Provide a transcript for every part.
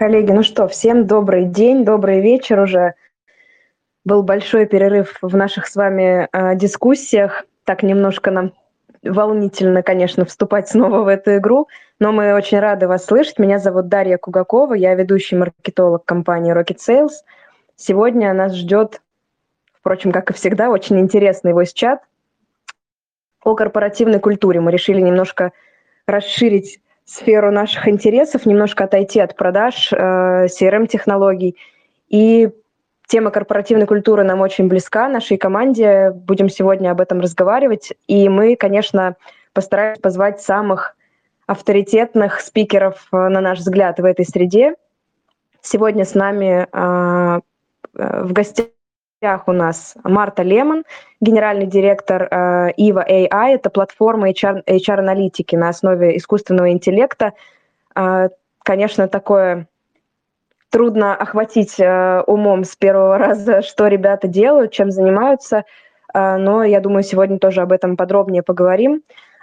Коллеги, ну что, всем добрый день, добрый вечер уже. Был большой перерыв в наших с вами э, дискуссиях. Так немножко нам волнительно, конечно, вступать снова в эту игру, но мы очень рады вас слышать. Меня зовут Дарья Кугакова, я ведущий маркетолог компании Rocket Sales. Сегодня нас ждет, впрочем, как и всегда, очень интересный voice-чат о корпоративной культуре. Мы решили немножко расширить сферу наших интересов, немножко отойти от продаж, э, CRM-технологий. И тема корпоративной культуры нам очень близка, нашей команде. Будем сегодня об этом разговаривать. И мы, конечно, постараемся позвать самых авторитетных спикеров, э, на наш взгляд, в этой среде. Сегодня с нами э, в гостях у нас Марта Лемон, генеральный директор э, AI. Это платформа HR, HR-аналитики на основе искусственного интеллекта. Э, конечно, такое трудно охватить э, умом с первого раза, что ребята делают, чем занимаются, э, но я думаю, сегодня тоже об этом подробнее поговорим.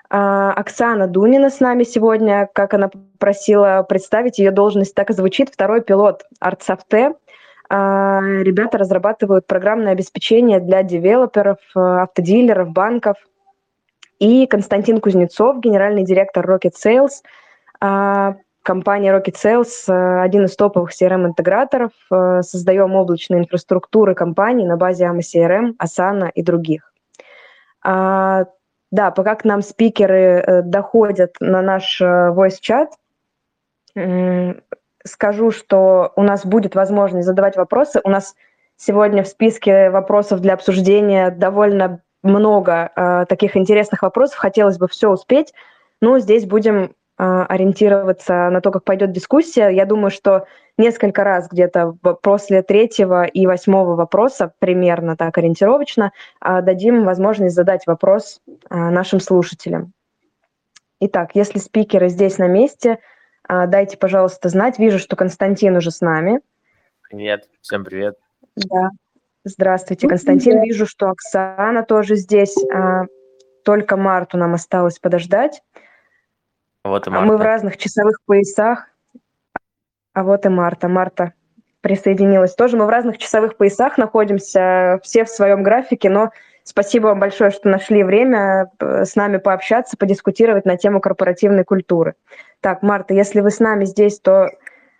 Э, Оксана Дунина с нами сегодня, как она просила представить, ее должность так и звучит, второй пилот Артсофте. А, ребята разрабатывают программное обеспечение для девелоперов, э, автодилеров, банков. И Константин Кузнецов, генеральный директор Rocket Sales. А, компания Rocket Sales э, – один из топовых CRM-интеграторов. Э, создаем облачные инфраструктуры компаний на базе AMA CRM, Asana и других. А, да, пока к нам спикеры доходят на наш voice-чат, скажу, что у нас будет возможность задавать вопросы. У нас сегодня в списке вопросов для обсуждения довольно много э, таких интересных вопросов. Хотелось бы все успеть. Но здесь будем э, ориентироваться на то, как пойдет дискуссия. Я думаю, что несколько раз где-то после третьего и восьмого вопроса, примерно так ориентировочно, э, дадим возможность задать вопрос э, нашим слушателям. Итак, если спикеры здесь на месте – дайте, пожалуйста, знать. Вижу, что Константин уже с нами. Привет, всем привет. Да, здравствуйте, Константин. Вижу, что Оксана тоже здесь. А, только Марту нам осталось подождать. Вот и Марта. А мы в разных часовых поясах. А вот и Марта. Марта присоединилась тоже. Мы в разных часовых поясах находимся, все в своем графике, но спасибо вам большое, что нашли время э, с нами пообщаться, подискутировать на тему корпоративной культуры. Так, Марта, если вы с нами здесь, то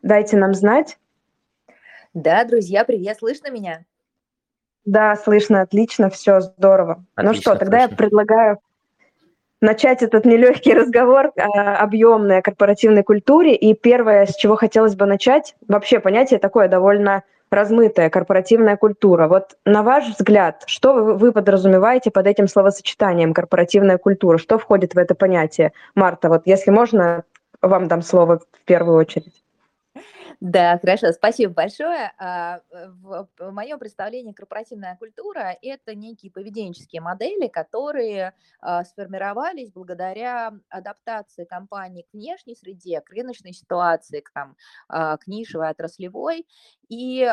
дайте нам знать. Да, друзья, привет, слышно меня? Да, слышно, отлично, все здорово. Отлично, ну что, тогда слышно. я предлагаю начать этот нелегкий разговор э, объемный о корпоративной культуре. И первое, с чего хотелось бы начать, вообще понятие такое довольно размытое, корпоративная культура. Вот на ваш взгляд, что вы подразумеваете под этим словосочетанием корпоративная культура? Что входит в это понятие? Марта, вот если можно, вам дам слово в первую очередь. Да, хорошо, спасибо большое. А, в моем представлении корпоративная культура – это некие поведенческие модели, которые а, сформировались благодаря адаптации компании к внешней среде, к рыночной ситуации, к, там, а, к нишевой, отраслевой. И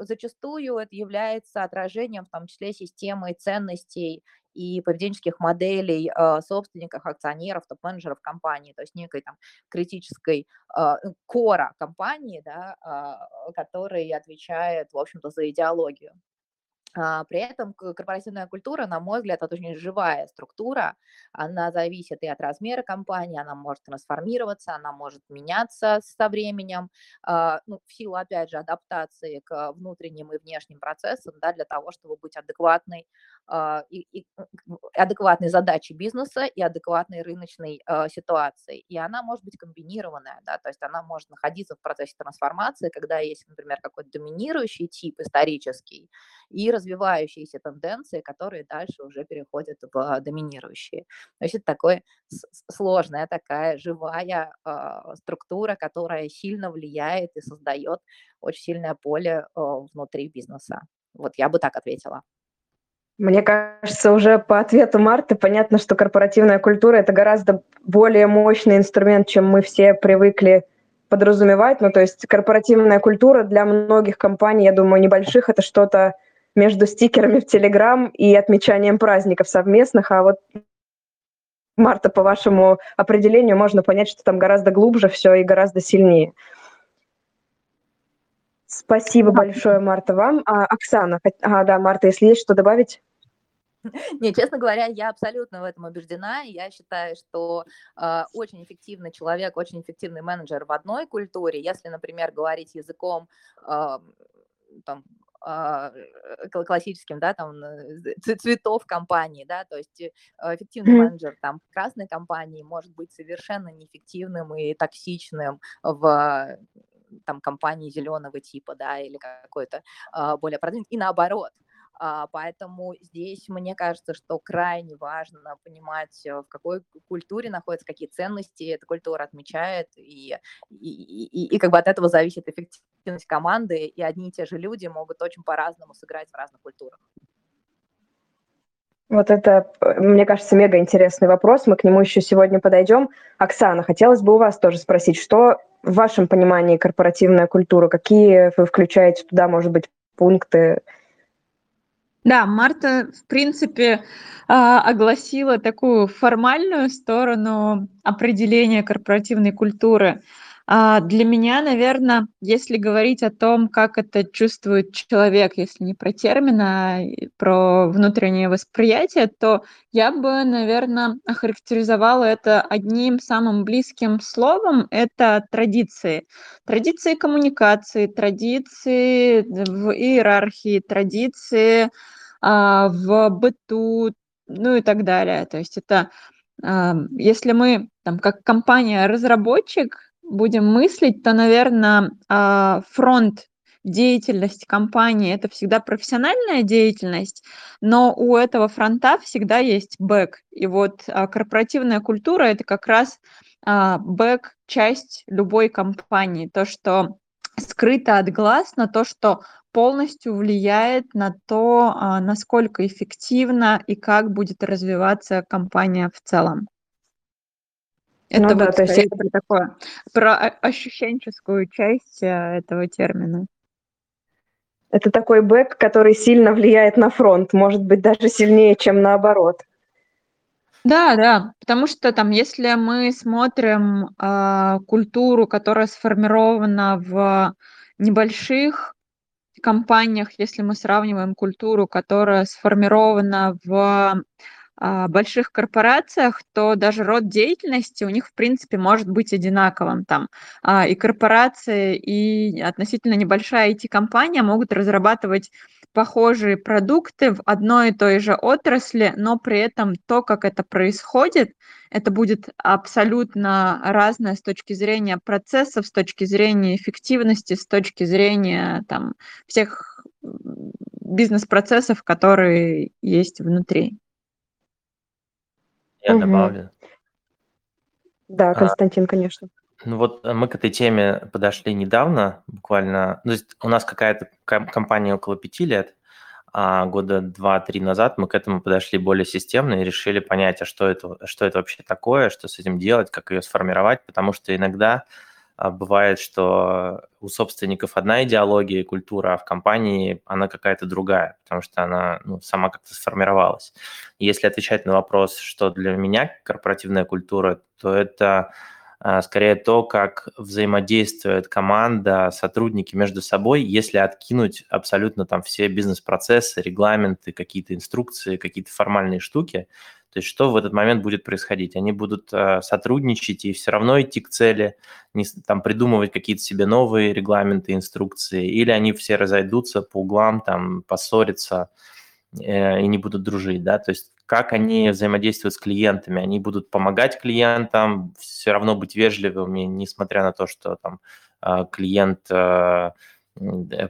зачастую это является отражением в том числе системы ценностей и поведенческих моделей э, собственников, акционеров, топ-менеджеров компании, то есть некой там критической э, кора компании, да, э, который отвечает, в общем-то, за идеологию. А, при этом корпоративная культура, на мой взгляд, это очень живая структура. Она зависит и от размера компании, она может трансформироваться, она может меняться со временем, а, ну, в силу, опять же, адаптации к внутренним и внешним процессам, да, для того, чтобы быть адекватной, а, и, и, адекватной задачей бизнеса и адекватной рыночной ситуации. И она может быть комбинированная, да, то есть она может находиться в процессе трансформации, когда есть, например, какой-то доминирующий тип исторический, и развивающиеся тенденции, которые дальше уже переходят в доминирующие. То есть это такая сложная, такая живая э, структура, которая сильно влияет и создает очень сильное поле э, внутри бизнеса. Вот я бы так ответила. Мне кажется, уже по ответу Марты понятно, что корпоративная культура – это гораздо более мощный инструмент, чем мы все привыкли подразумевать. Ну, то есть корпоративная культура для многих компаний, я думаю, небольших, это что-то между стикерами в Телеграм и отмечанием праздников совместных, а вот Марта, по вашему определению, можно понять, что там гораздо глубже все и гораздо сильнее. Спасибо большое, Марта, вам. А, Оксана, а, да, Марта, если есть что добавить? Не, честно говоря, я абсолютно в этом убеждена. Я считаю, что э, очень эффективный человек, очень эффективный менеджер в одной культуре, если, например, говорить языком э, там, классическим, да, там, цветов компании, да, то есть э, эффективный mm-hmm. менеджер там красной компании может быть совершенно неэффективным и токсичным в там компании зеленого типа, да, или какой-то uh, более продвинутый, и наоборот, а, поэтому здесь мне кажется, что крайне важно понимать, э, в какой культуре находится, какие ценности эта культура отмечает, и, и, и, и как бы от этого зависит эффективность команды, и одни и те же люди могут очень по-разному сыграть в разных культурах. Вот это, мне кажется, мега интересный вопрос. Мы к нему еще сегодня подойдем. Оксана, хотелось бы у вас тоже спросить, что в вашем понимании корпоративная культура, какие вы включаете туда, может быть, пункты, да, Марта, в принципе, а, огласила такую формальную сторону определения корпоративной культуры. А, для меня, наверное, если говорить о том, как это чувствует человек, если не про термин, а про внутреннее восприятие, то я бы, наверное, охарактеризовала это одним самым близким словом – это традиции. Традиции коммуникации, традиции в иерархии, традиции а, в быту, ну и так далее. То есть это если мы там как компания-разработчик будем мыслить, то, наверное, а, фронт деятельности компании это всегда профессиональная деятельность, но у этого фронта всегда есть бэк. И вот а, корпоративная культура это как раз а, бэк часть любой компании, то, что скрыто от глаз, на то, что полностью влияет на то, насколько эффективно и как будет развиваться компания в целом. Это ну, вот да, то есть это... про такое, про ощущенческую часть э, этого термина. Это такой бэк, который сильно влияет на фронт, может быть, даже сильнее, чем наоборот. Да, да, потому что там, если мы смотрим э, культуру, которая сформирована в небольших компаниях, если мы сравниваем культуру, которая сформирована в больших корпорациях, то даже род деятельности у них, в принципе, может быть одинаковым. Там а, и корпорации, и относительно небольшая IT-компания могут разрабатывать похожие продукты в одной и той же отрасли, но при этом то, как это происходит, это будет абсолютно разное с точки зрения процессов, с точки зрения эффективности, с точки зрения там, всех бизнес-процессов, которые есть внутри. Я Мгм. добавлю. Да, А, Константин, конечно. ну вот э, мы к этой теме подошли недавно, буквально. Ну, то есть у нас какая-то компания около пяти лет, а года два-три назад мы к этому подошли более системно и решили понять, а что это, что это вообще такое, что с этим делать, как ее сформировать, потому что иногда бывает, что у собственников одна идеология и культура, а в компании она какая-то другая, потому что она ну, сама как-то сформировалась. если отвечать на вопрос, что для меня корпоративная культура, то это а, скорее то, как взаимодействует команда, сотрудники между собой, если откинуть абсолютно там все бизнес-процессы, регламенты, какие-то инструкции, какие-то формальные штуки, то есть что в этот момент будет происходить? Они будут э, сотрудничать и все равно идти к цели, не, там придумывать какие-то себе новые регламенты, инструкции, или они все разойдутся по углам, там поссорятся э, и не будут дружить, да? То есть как они взаимодействуют с клиентами? Они будут помогать клиентам, все равно быть вежливыми, несмотря на то, что там э, клиент э,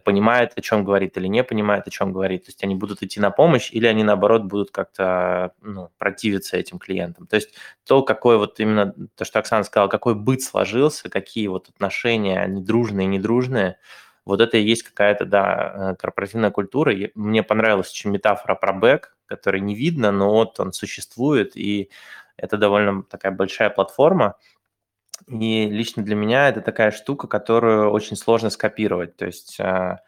понимает, о чем говорит или не понимает, о чем говорит. То есть они будут идти на помощь или они, наоборот, будут как-то ну, противиться этим клиентам. То есть то, какое вот именно, то, что Оксана сказала, какой быт сложился, какие вот отношения, они дружные, недружные, вот это и есть какая-то, да, э, корпоративная культура. Мне понравилась очень метафора про бэк, который не видно, но вот он существует, и это довольно такая большая платформа. И лично для меня это такая штука, которую очень сложно скопировать. То есть э,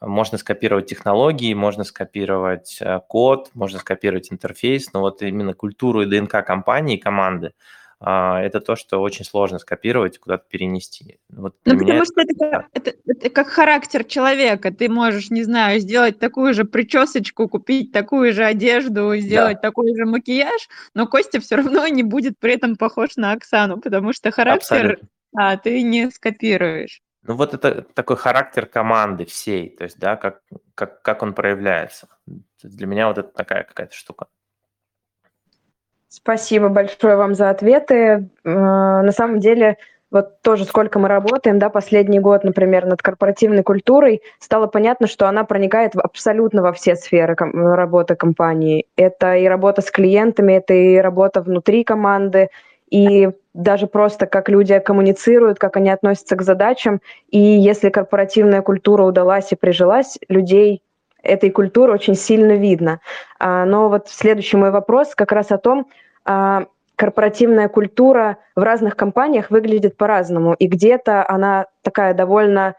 можно скопировать технологии, можно скопировать э, код, можно скопировать интерфейс, но вот именно культуру и ДНК компании, команды, а, это то, что очень сложно скопировать, куда-то перенести. Вот ну, потому это... что это, это, это как характер человека. Ты можешь, не знаю, сделать такую же причесочку, купить такую же одежду, сделать да. такой же макияж, но Костя все равно не будет при этом похож на Оксану, потому что характер а, ты не скопируешь. Ну вот это такой характер команды всей, то есть, да, как, как, как он проявляется. Для меня вот это такая какая-то штука. Спасибо большое вам за ответы. Э, на самом деле, вот тоже сколько мы работаем, да, последний год, например, над корпоративной культурой, стало понятно, что она проникает абсолютно во все сферы ком- работы компании. Это и работа с клиентами, это и работа внутри команды, и даже просто как люди коммуницируют, как они относятся к задачам. И если корпоративная культура удалась и прижилась, людей этой культуры очень сильно видно. А, но вот следующий мой вопрос как раз о том, а, корпоративная культура в разных компаниях выглядит по-разному, и где-то она такая довольно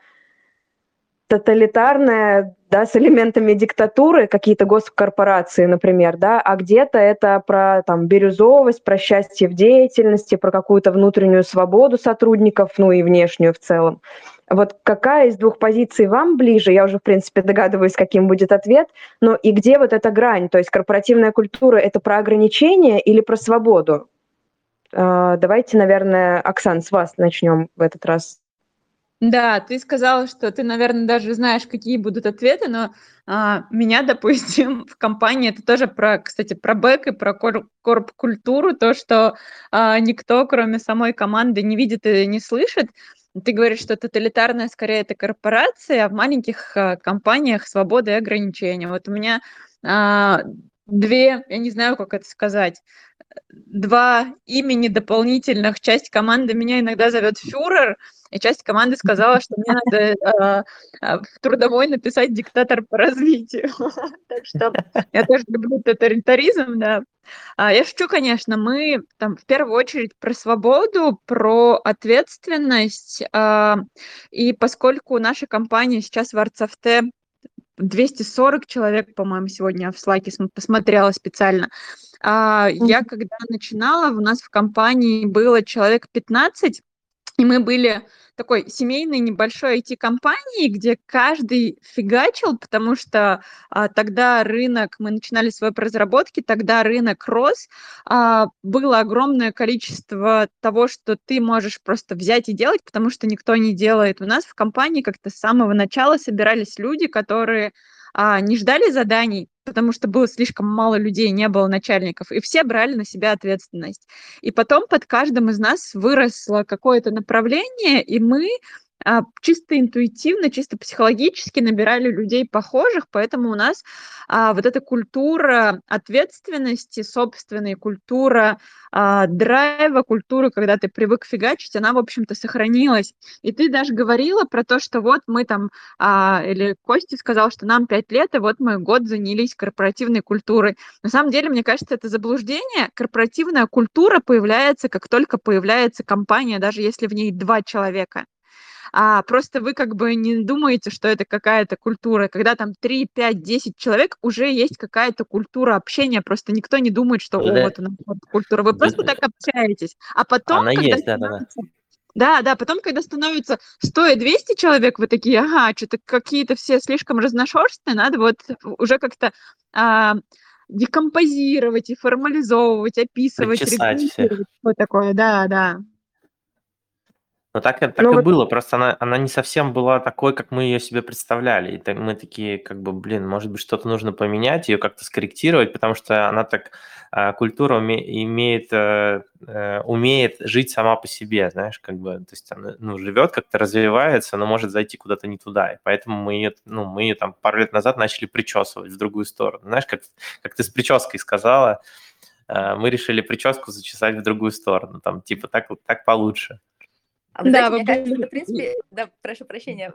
тоталитарная, да, с элементами диктатуры, какие-то госкорпорации, например, да, а где-то это про там бирюзовость, про счастье в деятельности, про какую-то внутреннюю свободу сотрудников, ну и внешнюю в целом. Вот какая из двух позиций вам ближе? Я уже, в принципе, догадываюсь, каким будет ответ. Но и где вот эта грань? То есть корпоративная культура – это про ограничение или про свободу? А, давайте, наверное, Оксан, с вас начнем в этот раз. Да, ты сказала, что ты, наверное, даже знаешь, какие будут ответы, но а, меня, допустим, в компании это тоже про, кстати, про бэк и про корп-культуру, то, что а, никто, кроме самой команды, не видит и не слышит. Ты говоришь, что тоталитарная скорее это корпорация, а в маленьких а, компаниях свобода и ограничения. Вот у меня а, две, я не знаю, как это сказать, два имени дополнительных. Часть команды меня иногда зовет фюрер, и часть команды сказала, что мне надо а, а, в трудовой написать диктатор по развитию. Так что я тоже люблю тоталитаризм, да. А, я шучу, конечно, мы там в первую очередь про свободу, про ответственность, и поскольку наша компания сейчас в Арцавте 240 человек, по-моему, сегодня в Слаке посмотрела специально. Я когда начинала, у нас в компании было человек 15, и мы были такой семейной небольшой IT-компании, где каждый фигачил, потому что а, тогда рынок, мы начинали свои разработки, тогда рынок рос, а, было огромное количество того, что ты можешь просто взять и делать, потому что никто не делает. У нас в компании как-то с самого начала собирались люди, которые а, не ждали заданий, потому что было слишком мало людей, не было начальников, и все брали на себя ответственность. И потом под каждым из нас выросло какое-то направление, и мы а, чисто интуитивно, чисто психологически набирали людей похожих, поэтому у нас а, вот эта культура ответственности собственной, культура а, драйва, культура, когда ты привык фигачить, она, в общем-то, сохранилась. И ты даже говорила про то, что вот мы там, а, или Костя сказал, что нам пять лет, и вот мы год занялись корпоративной культурой. На самом деле, мне кажется, это заблуждение. Корпоративная культура появляется, как только появляется компания, даже если в ней два человека а просто вы как бы не думаете, что это какая-то культура. Когда там 3, 5, 10 человек, уже есть какая-то культура общения, просто никто не думает, что, о, вот она, вот культура. Вы просто так общаетесь. А потом, Она когда есть, да, да, да. Да, да, потом, когда становится 100 и 200 человек, вы такие, ага, что-то какие-то все слишком разношерстные, надо вот уже как-то а, декомпозировать и формализовывать, описывать, регулировать. Вот такое, да, да. Ну, так, так ну, и вот... было, просто она, она не совсем была такой, как мы ее себе представляли. И мы такие, как бы, блин, может быть, что-то нужно поменять, ее как-то скорректировать, потому что она так, а, культура уме, имеет, а, умеет жить сама по себе, знаешь, как бы, то есть она ну, живет, как-то развивается, но может зайти куда-то не туда. И поэтому мы ее, ну, мы ее там пару лет назад начали причесывать в другую сторону. Знаешь, как, как ты с прической сказала, мы решили прическу зачесать в другую сторону, там, типа, так, так получше. А вы да, знаете, мне кажется, это, в принципе, да, прошу прощения,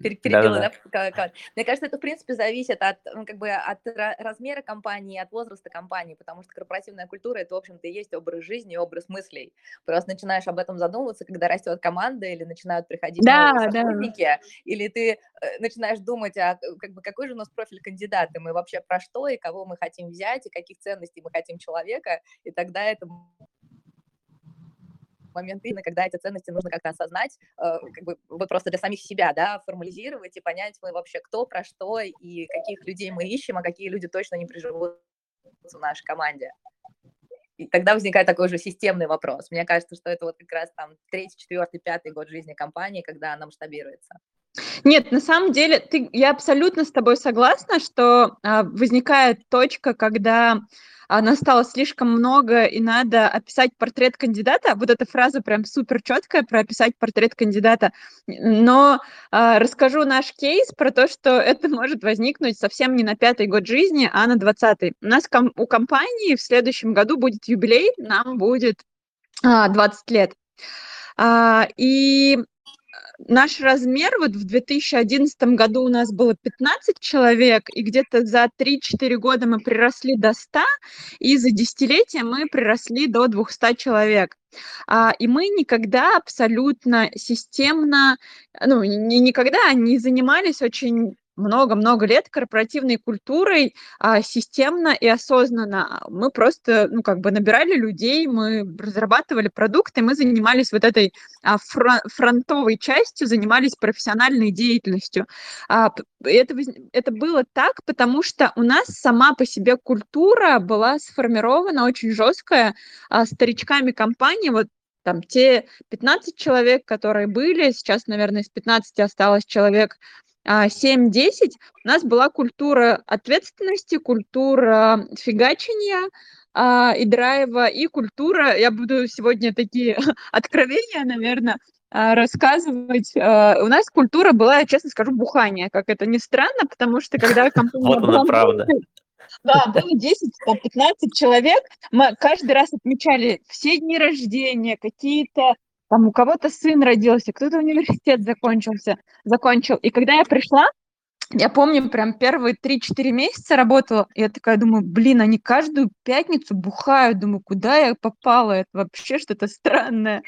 перебила, да, да, да. Мне кажется, это, в принципе, зависит от, ну, как бы, от размера компании, от возраста компании, потому что корпоративная культура – это, в общем-то, и есть образ жизни, образ мыслей. Просто начинаешь об этом задумываться, когда растет команда или начинают приходить да, новые сотрудники, да. или ты э, начинаешь думать, а как бы, какой же у нас профиль кандидата, мы вообще про что и кого мы хотим взять, и каких ценностей мы хотим человека, и тогда это момент именно, когда эти ценности нужно как-то осознать, э, как бы вот просто для самих себя, да, формализировать и понять мы вообще кто, про что и каких людей мы ищем, а какие люди точно не приживутся в нашей команде. И тогда возникает такой же системный вопрос. Мне кажется, что это вот как раз там третий, четвертый, пятый год жизни компании, когда она масштабируется. Нет, на самом деле, ты, я абсолютно с тобой согласна, что а, возникает точка, когда а, настало слишком много, и надо описать портрет кандидата. Вот эта фраза прям супер четкая про описать портрет кандидата. Но а, расскажу наш кейс про то, что это может возникнуть совсем не на пятый год жизни, а на двадцатый. У нас ком- у компании в следующем году будет юбилей, нам будет а, 20 лет. А, и наш размер, вот в 2011 году у нас было 15 человек, и где-то за 3-4 года мы приросли до 100, и за десятилетия мы приросли до 200 человек. А, и мы никогда абсолютно системно, ну, не никогда не занимались очень много-много лет корпоративной культурой а, системно и осознанно. Мы просто, ну, как бы набирали людей, мы разрабатывали продукты, мы занимались вот этой а, фронтовой частью, занимались профессиональной деятельностью. А, это, это было так, потому что у нас сама по себе культура была сформирована очень жесткая а, старичками компании, вот там те 15 человек, которые были, сейчас, наверное, из 15 осталось человек 7-10 у нас была культура ответственности, культура фигачения а, и драйва, и культура, я буду сегодня такие откровения, наверное, а, рассказывать. А, у нас культура была, честно скажу, бухание, как это ни странно, потому что когда компания вот была... правда. Да, было 10-15 человек. Мы каждый раз отмечали все дни рождения, какие-то там у кого-то сын родился, кто-то университет закончился, закончил. И когда я пришла, я помню, прям первые 3-4 месяца работала, я такая думаю, блин, они каждую пятницу бухают, думаю, куда я попала, это вообще что-то странное.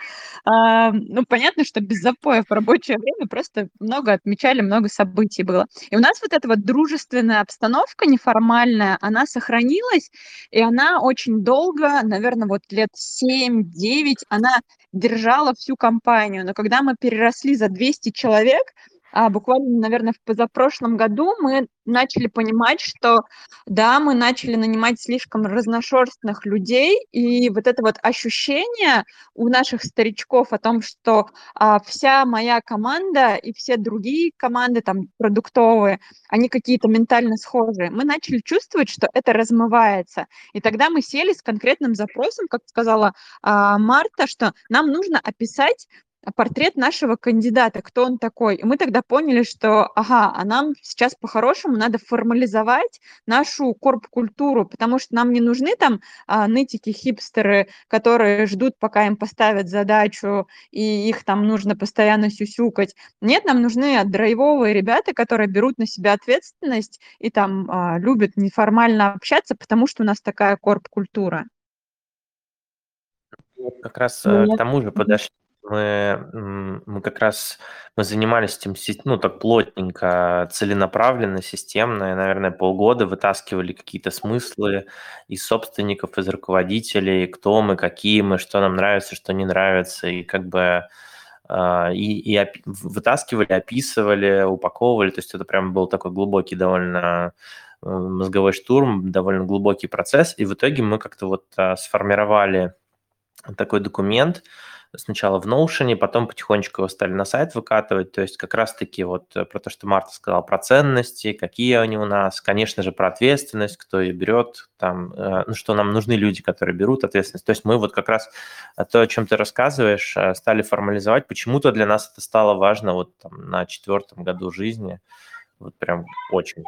А, ну, понятно, что без запоя в рабочее время просто много отмечали, много событий было. И у нас вот эта вот дружественная обстановка неформальная, она сохранилась, и она очень долго, наверное, вот лет 7-9, она держала всю компанию. Но когда мы переросли за 200 человек, а буквально, наверное, в позапрошлом году мы начали понимать, что да, мы начали нанимать слишком разношерстных людей, и вот это вот ощущение у наших старичков о том, что а, вся моя команда и все другие команды там продуктовые, они какие-то ментально схожие, мы начали чувствовать, что это размывается. И тогда мы сели с конкретным запросом, как сказала а, Марта, что нам нужно описать портрет нашего кандидата, кто он такой. И мы тогда поняли, что, ага, а нам сейчас по-хорошему надо формализовать нашу корп-культуру, потому что нам не нужны там а, нытики, хипстеры, которые ждут, пока им поставят задачу, и их там нужно постоянно сюсюкать. Нет, нам нужны драйвовые ребята, которые берут на себя ответственность и там а, любят неформально общаться, потому что у нас такая корп-культура. Как раз ну, к тому же подошли мы, мы как раз мы занимались этим ну, так плотненько, целенаправленно, системно, и, наверное, полгода вытаскивали какие-то смыслы из собственников, из руководителей, кто мы, какие мы, что нам нравится, что не нравится, и как бы а, и, и вытаскивали, описывали, упаковывали, то есть это прям был такой глубокий довольно э, мозговой штурм, довольно глубокий процесс, и в итоге мы как-то вот а, сформировали такой документ, сначала в Notion, потом потихонечку его стали на сайт выкатывать, то есть как раз-таки вот э, про то, что Марта сказала, про ценности, какие они у нас, конечно же, про ответственность, кто ее берет, там, э, ну, что нам нужны люди, которые берут ответственность. То есть мы вот как раз э, то, о чем ты рассказываешь, стали формализовать. Почему-то для нас это стало важно вот там на четвертом году жизни, вот прям очень.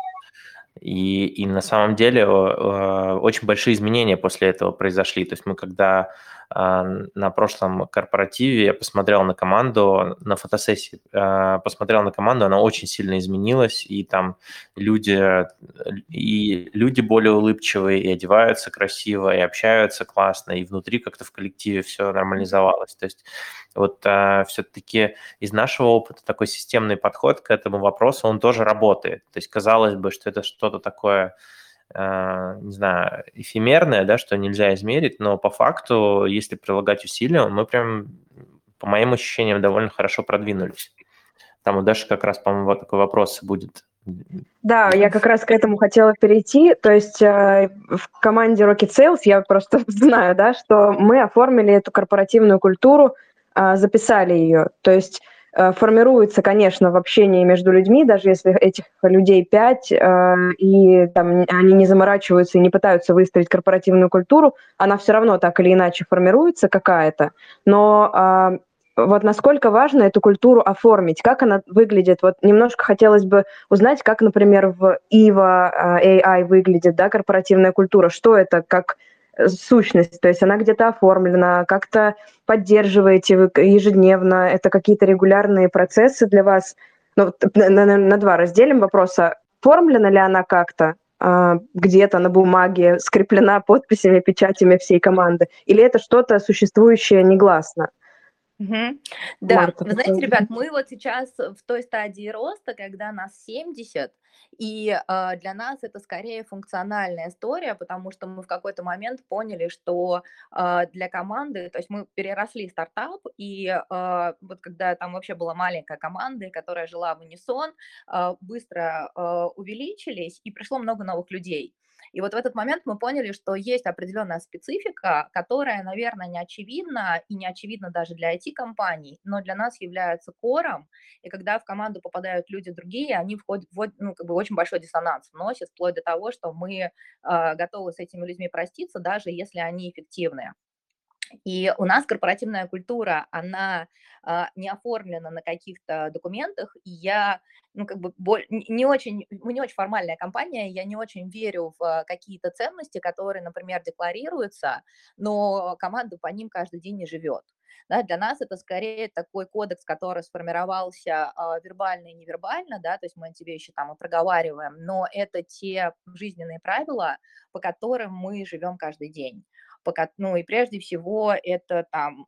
И, и на самом деле очень большие изменения после этого произошли. То есть мы когда на прошлом корпоративе я посмотрел на команду, на фотосессии, а, посмотрел на команду, она очень сильно изменилась, и там люди, и люди более улыбчивые, и одеваются красиво, и общаются классно, и внутри как-то в коллективе все нормализовалось. То есть вот а, все-таки из нашего опыта такой системный подход к этому вопросу, он тоже работает. То есть казалось бы, что это что-то такое э, не знаю, эфемерное, да, что нельзя измерить, но по факту, если прилагать усилия, мы прям, по моим ощущениям, довольно хорошо продвинулись. Там у Даши как раз, по-моему, вот такой вопрос будет. Да, я как раз к этому хотела перейти. То есть э, в команде Rocket Sales я просто знаю, да, что мы оформили эту корпоративную культуру, э, записали ее. То есть формируется, конечно, в общении между людьми, даже если этих людей пять, э, и там они не заморачиваются и не пытаются выстроить корпоративную культуру, она все равно так или иначе формируется какая-то. Но э, вот насколько важно эту культуру оформить, как она выглядит. Вот немножко хотелось бы узнать, как, например, в IVA AI выглядит, да, корпоративная культура, что это как э, сущность, то есть она где-то оформлена, как-то поддерживаете вы ежедневно, это какие-то регулярные процессы для вас. Ну, на, на, на два разделим вопрос, оформлена ли она как-то, а, где-то на бумаге, скреплена подписями, печатями всей команды, или это что-то существующее негласно? Угу. Да, Марта, вы знаете, ребят, мы вот сейчас в той стадии роста, когда нас 70, и э, для нас это скорее функциональная история, потому что мы в какой-то момент поняли, что э, для команды, то есть мы переросли стартап, и э, вот когда там вообще была маленькая команда, которая жила в унисон, э, быстро э, увеличились, и пришло много новых людей. И вот в этот момент мы поняли, что есть определенная специфика, которая, наверное, не очевидна и не очевидна даже для IT-компаний, но для нас является кором. И когда в команду попадают люди другие, они входят ну, как бы очень большой диссонанс, вносят вплоть до того, что мы э, готовы с этими людьми проститься, даже если они эффективные. И у нас корпоративная культура, она а, не оформлена на каких-то документах, и я, ну, как бы, не очень, мы не очень формальная компания, я не очень верю в какие-то ценности, которые, например, декларируются, но команда по ним каждый день не живет. Да, для нас это скорее такой кодекс, который сформировался э, вербально и невербально, да, то есть мы тебе еще там и проговариваем, но это те жизненные правила, по которым мы живем каждый день пока, ну и прежде всего это там,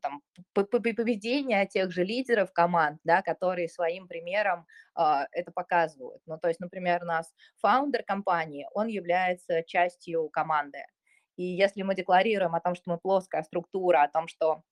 там поведение тех же лидеров команд, да, которые своим примером э, это показывают. Ну, то есть, например, у нас фаундер компании, он является частью команды. И если мы декларируем о том, что мы плоская структура, о том, что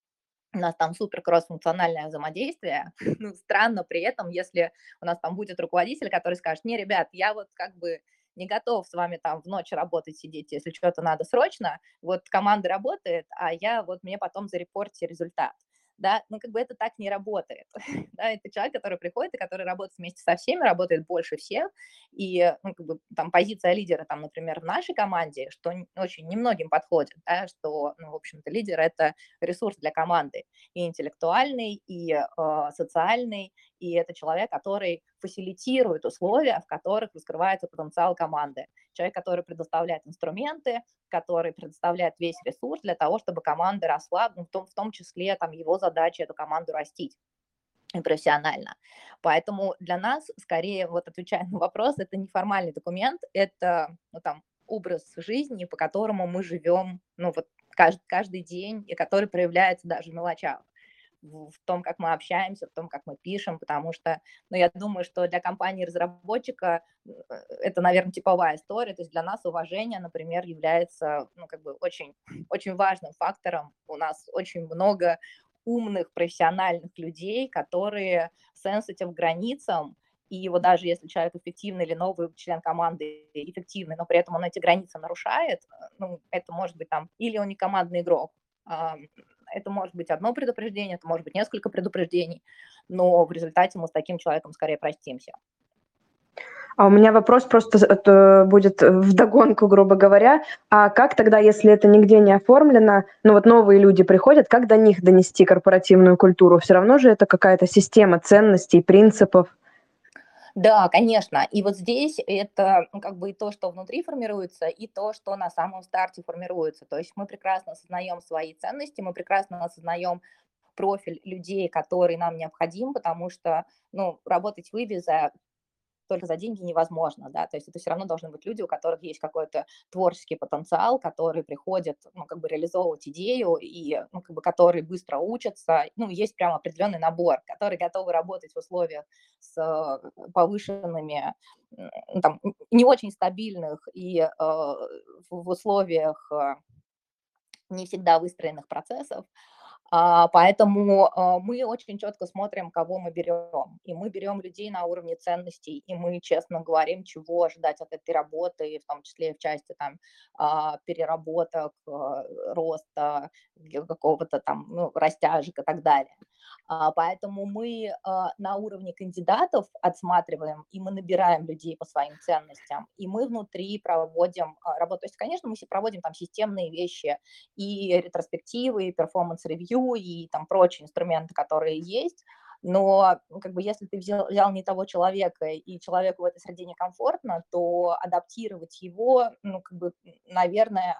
у нас там супер кросс-функциональное взаимодействие. Ну, странно при этом, если у нас там будет руководитель, который скажет, не, ребят, я вот как бы не готов с вами там в ночь работать, сидеть, если что-то надо срочно, вот команда работает, а я вот мне потом зарепорте результат. Да, ну, как бы это так не работает, да, это человек, который приходит и который работает вместе со всеми, работает больше всех, и, ну, как бы, там, позиция лидера, там, например, в нашей команде, что очень немногим подходит, да, что, ну, в общем-то, лидер – это ресурс для команды, и интеллектуальный, и э, социальный, и это человек, который фасилитирует условия, в которых раскрывается потенциал команды. Человек, который предоставляет инструменты, который предоставляет весь ресурс для того, чтобы команда росла, ну, в, том, в том числе там, его задача эту команду растить профессионально. Поэтому для нас, скорее, вот отвечая на вопрос, это неформальный документ, это ну, там, образ жизни, по которому мы живем ну, вот, каждый, каждый день, и который проявляется даже в мелочах в том, как мы общаемся, в том, как мы пишем, потому что, ну, я думаю, что для компании-разработчика э, это, наверное, типовая история, то есть для нас уважение, например, является, ну, как бы очень, очень важным фактором. У нас очень много умных, профессиональных людей, которые к границам, и вот даже если человек эффективный или новый член команды эффективный, но при этом он эти границы нарушает, э, ну, это может быть там, или он не командный игрок, это может быть одно предупреждение, это может быть несколько предупреждений, но в результате мы с таким человеком скорее простимся. А у меня вопрос просто это будет в догонку, грубо говоря. А как тогда, если это нигде не оформлено, ну вот новые люди приходят, как до них донести корпоративную культуру? Все равно же это какая-то система ценностей, принципов. Да, конечно. И вот здесь это ну, как бы и то, что внутри формируется, и то, что на самом старте формируется. То есть мы прекрасно осознаем свои ценности, мы прекрасно осознаем профиль людей, который нам необходим, потому что, ну, работать в Иве за только за деньги невозможно, да, то есть это все равно должны быть люди, у которых есть какой-то творческий потенциал, которые приходят, ну, как бы реализовывать идею и, ну, как бы, которые быстро учатся, ну, есть прям определенный набор, которые готовы работать в условиях с э, повышенными, там, не очень стабильных и э, в условиях э, не всегда выстроенных процессов, поэтому а, мы очень четко смотрим, кого мы берем. И мы берем людей на уровне ценностей, и мы честно говорим, чего ожидать от этой работы, в том числе в части там, а, переработок, роста, какого-то там ну, растяжек и так далее. Поэтому мы на уровне кандидатов отсматриваем, и мы набираем людей по своим ценностям, и мы внутри проводим работу. То есть, конечно, мы проводим там системные вещи, и ретроспективы, и performance review, и там прочие инструменты, которые есть, но как бы если ты взял, взял не того человека и человеку в этой среде некомфортно, то адаптировать его, ну как бы, наверное,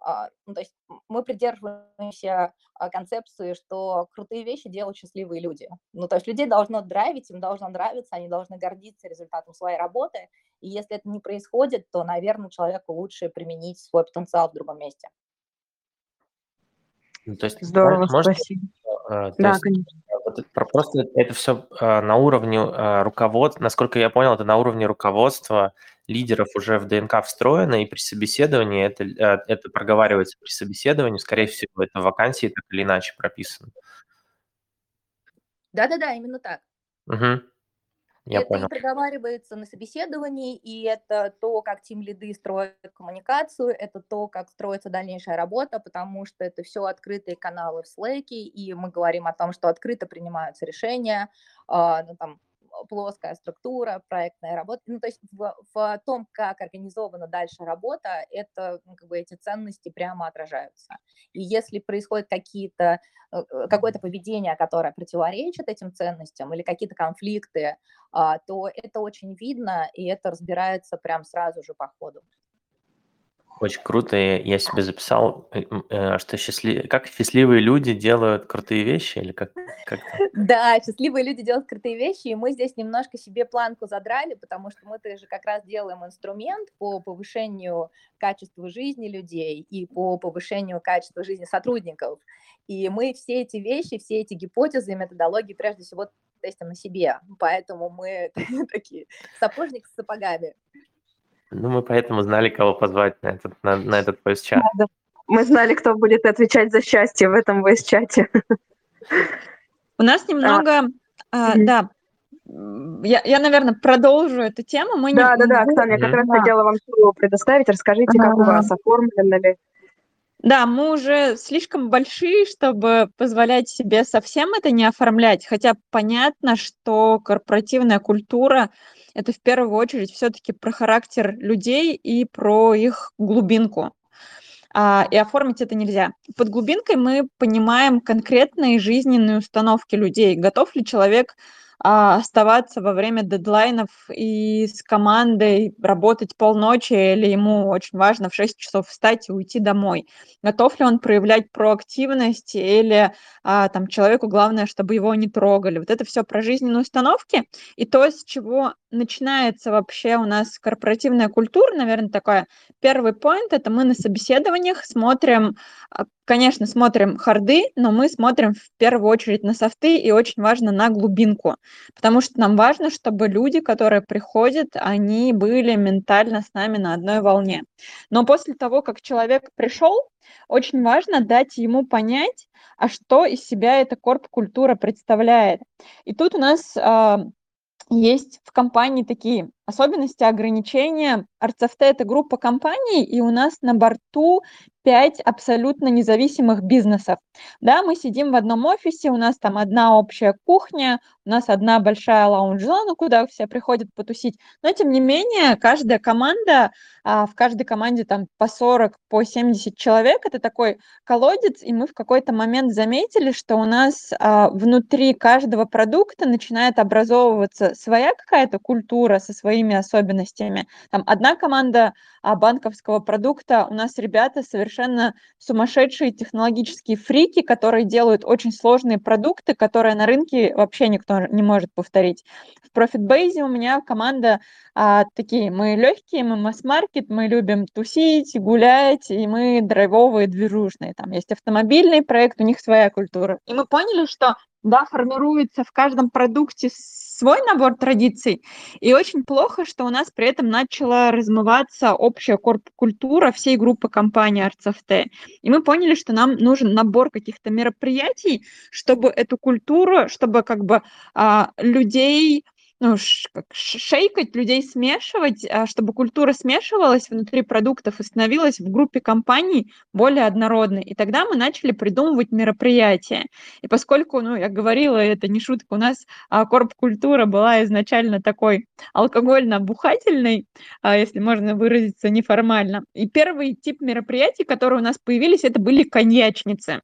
а, ну, то есть мы придерживаемся а, концепции, что крутые вещи делают счастливые люди. Ну, то есть людей должно драйвить, им должно нравиться, они должны гордиться результатом своей работы. И если это не происходит, то, наверное, человеку лучше применить свой потенциал в другом месте. Ну, то есть, Здорово, можно, спасибо. Э, да, есть, конечно. Вот просто это все э, на уровне э, руководства, насколько я понял, это на уровне руководства лидеров уже в ДНК встроено, и при собеседовании это, это проговаривается при собеседовании, скорее всего, это в вакансии так или иначе прописано. Да-да-да, именно так. Угу. Я это понял. и проговаривается на собеседовании, и это то, как тим лиды строят коммуникацию, это то, как строится дальнейшая работа, потому что это все открытые каналы в Slack, и мы говорим о том, что открыто принимаются решения, э, ну, там, плоская структура, проектная работа. Ну, то есть в, в том, как организована дальше работа, это, ну, как бы эти ценности прямо отражаются. И если происходят какие-то, э, э, какое-то поведение, которое противоречит этим ценностям или какие-то конфликты, а, то это очень видно, и это разбирается прям сразу же по ходу. Очень круто. Я себе записал, э, э, что счастлив... как счастливые люди делают крутые вещи, или как? как Да, счастливые люди делают крутые вещи, и мы здесь немножко себе планку задрали, потому что мы же как раз делаем инструмент по повышению качества жизни людей и по повышению качества жизни сотрудников. И мы все эти вещи, все эти гипотезы и методологии прежде всего тестим на себе, поэтому мы такие сапожник с сапогами. Ну, мы поэтому знали, кого позвать на этот, на, на этот voice-чат. Да, да. Мы знали, кто будет отвечать за счастье в этом voice-чате. У нас немного, а, mm-hmm. да, я, я, наверное, продолжу эту тему. Мы да, не... да, да, Оксана, я как раз да. хотела вам слово предоставить. Расскажите, как у вас оформлено ли? Да, мы уже слишком большие, чтобы позволять себе совсем это не оформлять, хотя понятно, что корпоративная культура это в первую очередь все-таки про характер людей и про их глубинку. А, и оформить это нельзя. Под глубинкой мы понимаем конкретные жизненные установки людей. Готов ли человек а, оставаться во время дедлайнов и с командой работать полночи, или ему очень важно в 6 часов встать и уйти домой. Готов ли он проявлять проактивность, или а, там человеку главное, чтобы его не трогали. Вот это все про жизненные установки. И то, с чего начинается вообще у нас корпоративная культура, наверное, такой первый поинт, это мы на собеседованиях смотрим, а, конечно, смотрим харды, но мы смотрим в первую очередь на софты и очень важно на глубинку, потому что нам важно, чтобы люди, которые приходят, они были ментально с нами на одной волне. Но после того, как человек пришел, очень важно дать ему понять, а что из себя эта корп-культура представляет. И тут у нас а, есть в компании такие особенности, ограничения. Арцефте – это группа компаний, и у нас на борту пять абсолютно независимых бизнесов. Да, мы сидим в одном офисе, у нас там одна общая кухня, у нас одна большая лаунж-зона, куда все приходят потусить. Но, тем не менее, каждая команда, а, в каждой команде там по 40, по 70 человек, это такой колодец, и мы в какой-то момент заметили, что у нас а, внутри каждого продукта начинает образовываться своя какая-то культура со своими своими особенностями. Там одна команда а, банковского продукта, у нас ребята совершенно сумасшедшие технологические фрики, которые делают очень сложные продукты, которые на рынке вообще никто не может повторить. В ProfitBase у меня команда а, такие, мы легкие, мы масс-маркет, мы любим тусить, гулять, и мы драйвовые, движушные. Там есть автомобильный проект, у них своя культура. И мы поняли, что да, формируется в каждом продукте свой набор традиций, и очень плохо, что у нас при этом начала размываться общая корп-культура всей группы компаний ArtsFT. И мы поняли, что нам нужен набор каких-то мероприятий, чтобы эту культуру, чтобы как бы а, людей ну, как шейкать, людей смешивать, а, чтобы культура смешивалась внутри продуктов и становилась в группе компаний более однородной. И тогда мы начали придумывать мероприятия. И поскольку, ну, я говорила, это не шутка, у нас а, корп-культура была изначально такой алкогольно-бухательной, а, если можно выразиться неформально. И первый тип мероприятий, которые у нас появились, это были коньячницы.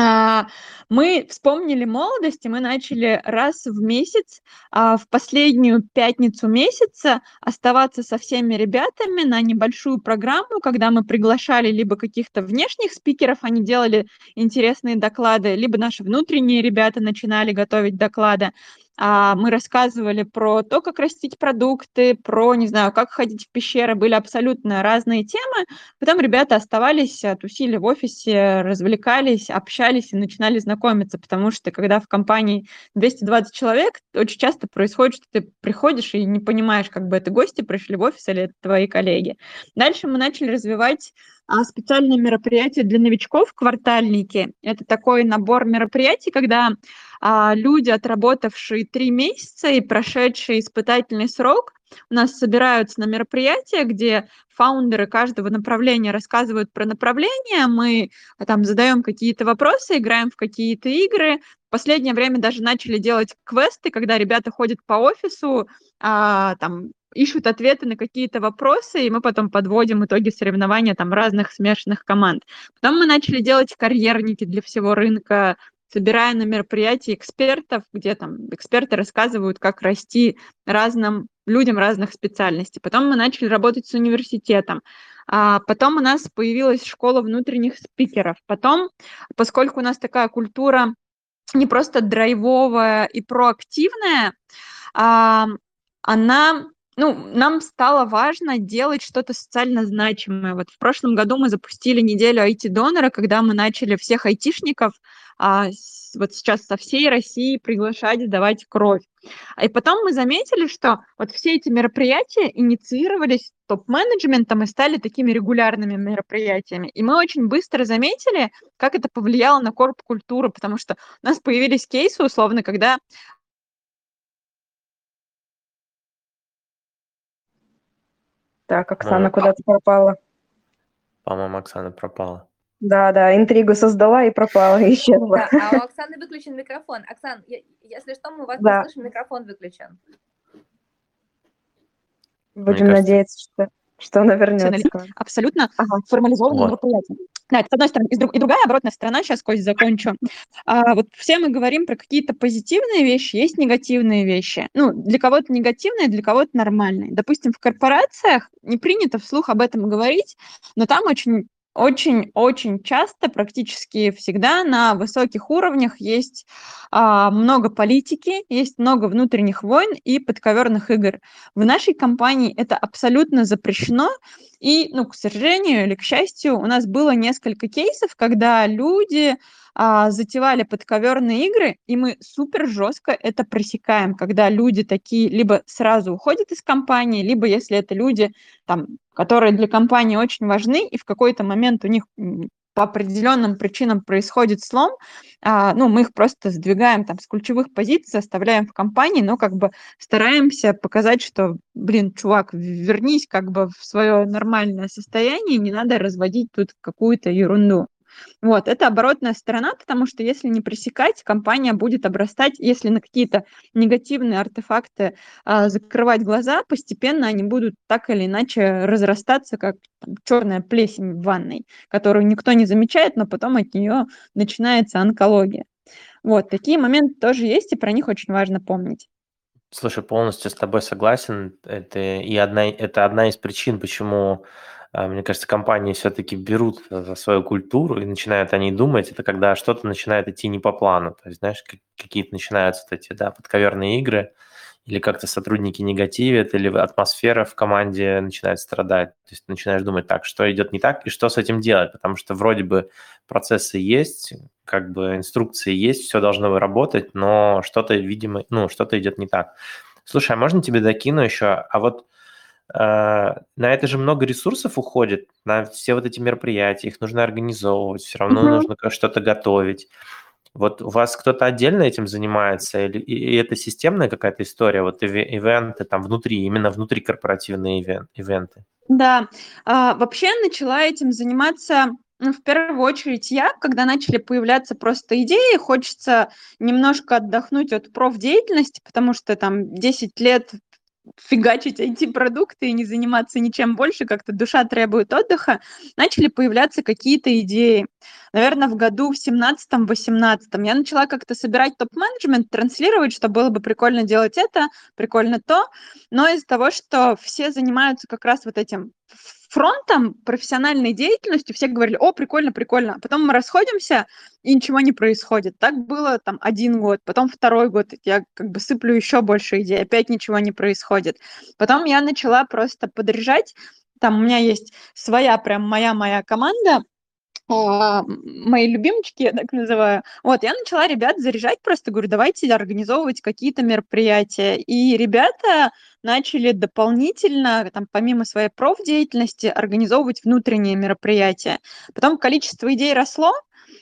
А, мы вспомнили молодость, и мы начали раз в месяц, а, в последнюю пятницу месяца оставаться со всеми ребятами на небольшую программу, когда мы приглашали либо каких-то внешних спикеров, они делали интересные доклады, либо наши внутренние ребята начинали готовить доклады. А, мы рассказывали про то, как растить продукты, про, не знаю, как ходить в пещеры, были абсолютно разные темы. Потом ребята оставались, а, тусили в офисе, развлекались, общались и начинали знакомиться, потому что когда в компании 220 человек, очень часто происходит, что ты приходишь и не понимаешь, как бы это гости пришли в офис или это твои коллеги. Дальше мы начали развивать специальные мероприятия для новичков, квартальники. Это такой набор мероприятий, когда а, люди, отработавшие три месяца и прошедшие испытательный срок, у нас собираются на мероприятия, где фаундеры каждого направления рассказывают про направление, мы там задаем какие-то вопросы, играем в какие-то игры. В последнее время даже начали делать квесты, когда ребята ходят по офису, а, там ищут ответы на какие-то вопросы, и мы потом подводим итоги соревнования там разных смешанных команд. Потом мы начали делать карьерники для всего рынка, собирая на мероприятии экспертов, где там эксперты рассказывают, как расти разным людям разных специальностей. Потом мы начали работать с университетом. А потом у нас появилась школа внутренних спикеров. Потом, поскольку у нас такая культура не просто драйвовая и проактивная, а, она ну, нам стало важно делать что-то социально значимое. Вот в прошлом году мы запустили неделю IT-донора, когда мы начали всех айтишников а, с, вот сейчас со всей России приглашать сдавать кровь. А и потом мы заметили, что вот все эти мероприятия инициировались топ-менеджментом и стали такими регулярными мероприятиями. И мы очень быстро заметили, как это повлияло на корп-культуру, потому что у нас появились кейсы, условно, когда Так, Оксана куда-то пропала. По-моему, Оксана пропала. Да, да, интригу создала и пропала, исчезла. Да, а у Оксаны выключен микрофон. Оксан, если что, мы вас да. не слышим, микрофон выключен. Будем кажется... надеяться, что, что она вернется. Абсолютно ага. формализованное вот. мероприятие. Да, это с одной стороны. И, друг, и другая оборотная сторона, сейчас, Кость, закончу. А, вот все мы говорим про какие-то позитивные вещи, есть негативные вещи. Ну, для кого-то негативные, для кого-то нормальные. Допустим, в корпорациях не принято вслух об этом говорить, но там очень очень-очень часто, практически всегда на высоких уровнях есть а, много политики, есть много внутренних войн и подковерных игр. В нашей компании это абсолютно запрещено, и, ну, к сожалению или к счастью, у нас было несколько кейсов, когда люди а, затевали подковерные игры, и мы супер жестко это пресекаем, когда люди такие либо сразу уходят из компании, либо если это люди, там, которые для компании очень важны, и в какой-то момент у них по определенным причинам происходит слом, а, ну, мы их просто сдвигаем там с ключевых позиций, оставляем в компании, но как бы стараемся показать, что, блин, чувак, вернись как бы в свое нормальное состояние, не надо разводить тут какую-то ерунду. Вот, это оборотная сторона, потому что если не пресекать, компания будет обрастать, если на какие-то негативные артефакты а, закрывать глаза, постепенно они будут так или иначе разрастаться, как там, черная плесень в ванной, которую никто не замечает, но потом от нее начинается онкология. Вот, такие моменты тоже есть, и про них очень важно помнить. Слушай, полностью с тобой согласен. Это и одна, это одна из причин, почему, мне кажется, компании все-таки берут за свою культуру и начинают о ней думать. Это когда что-то начинает идти не по плану. То есть, знаешь, какие-то начинаются вот эти, да, подковерные игры, или как-то сотрудники негативят, или атмосфера в команде начинает страдать. То есть ты начинаешь думать, так, что идет не так и что с этим делать, потому что вроде бы процессы есть, как бы инструкции есть, все должно работать, но что-то, видимо, ну, что-то идет не так. Слушай, а можно тебе докину еще? А вот э, на это же много ресурсов уходит, на все вот эти мероприятия, их нужно организовывать, все равно mm-hmm. нужно что-то готовить. Вот у вас кто-то отдельно этим занимается, или и это системная какая-то история, вот ивенты там внутри, именно внутри корпоративные ивент, ивенты? Да, а, вообще начала этим заниматься ну, в первую очередь я, когда начали появляться просто идеи, хочется немножко отдохнуть от профдеятельности, потому что там 10 лет фигачить IT-продукты и не заниматься ничем больше, как-то душа требует отдыха, начали появляться какие-то идеи. Наверное, в году в 17-18 я начала как-то собирать топ-менеджмент, транслировать, что было бы прикольно делать это, прикольно то, но из-за того, что все занимаются как раз вот этим фронтом, профессиональной деятельностью, все говорили, о, прикольно, прикольно. Потом мы расходимся, и ничего не происходит. Так было там один год, потом второй год, я как бы сыплю еще больше идей, опять ничего не происходит. Потом я начала просто подряжать, там у меня есть своя прям моя-моя команда, мои любимчики, я так называю. Вот, я начала ребят заряжать, просто говорю, давайте организовывать какие-то мероприятия. И ребята начали дополнительно, там, помимо своей профдеятельности, организовывать внутренние мероприятия. Потом количество идей росло,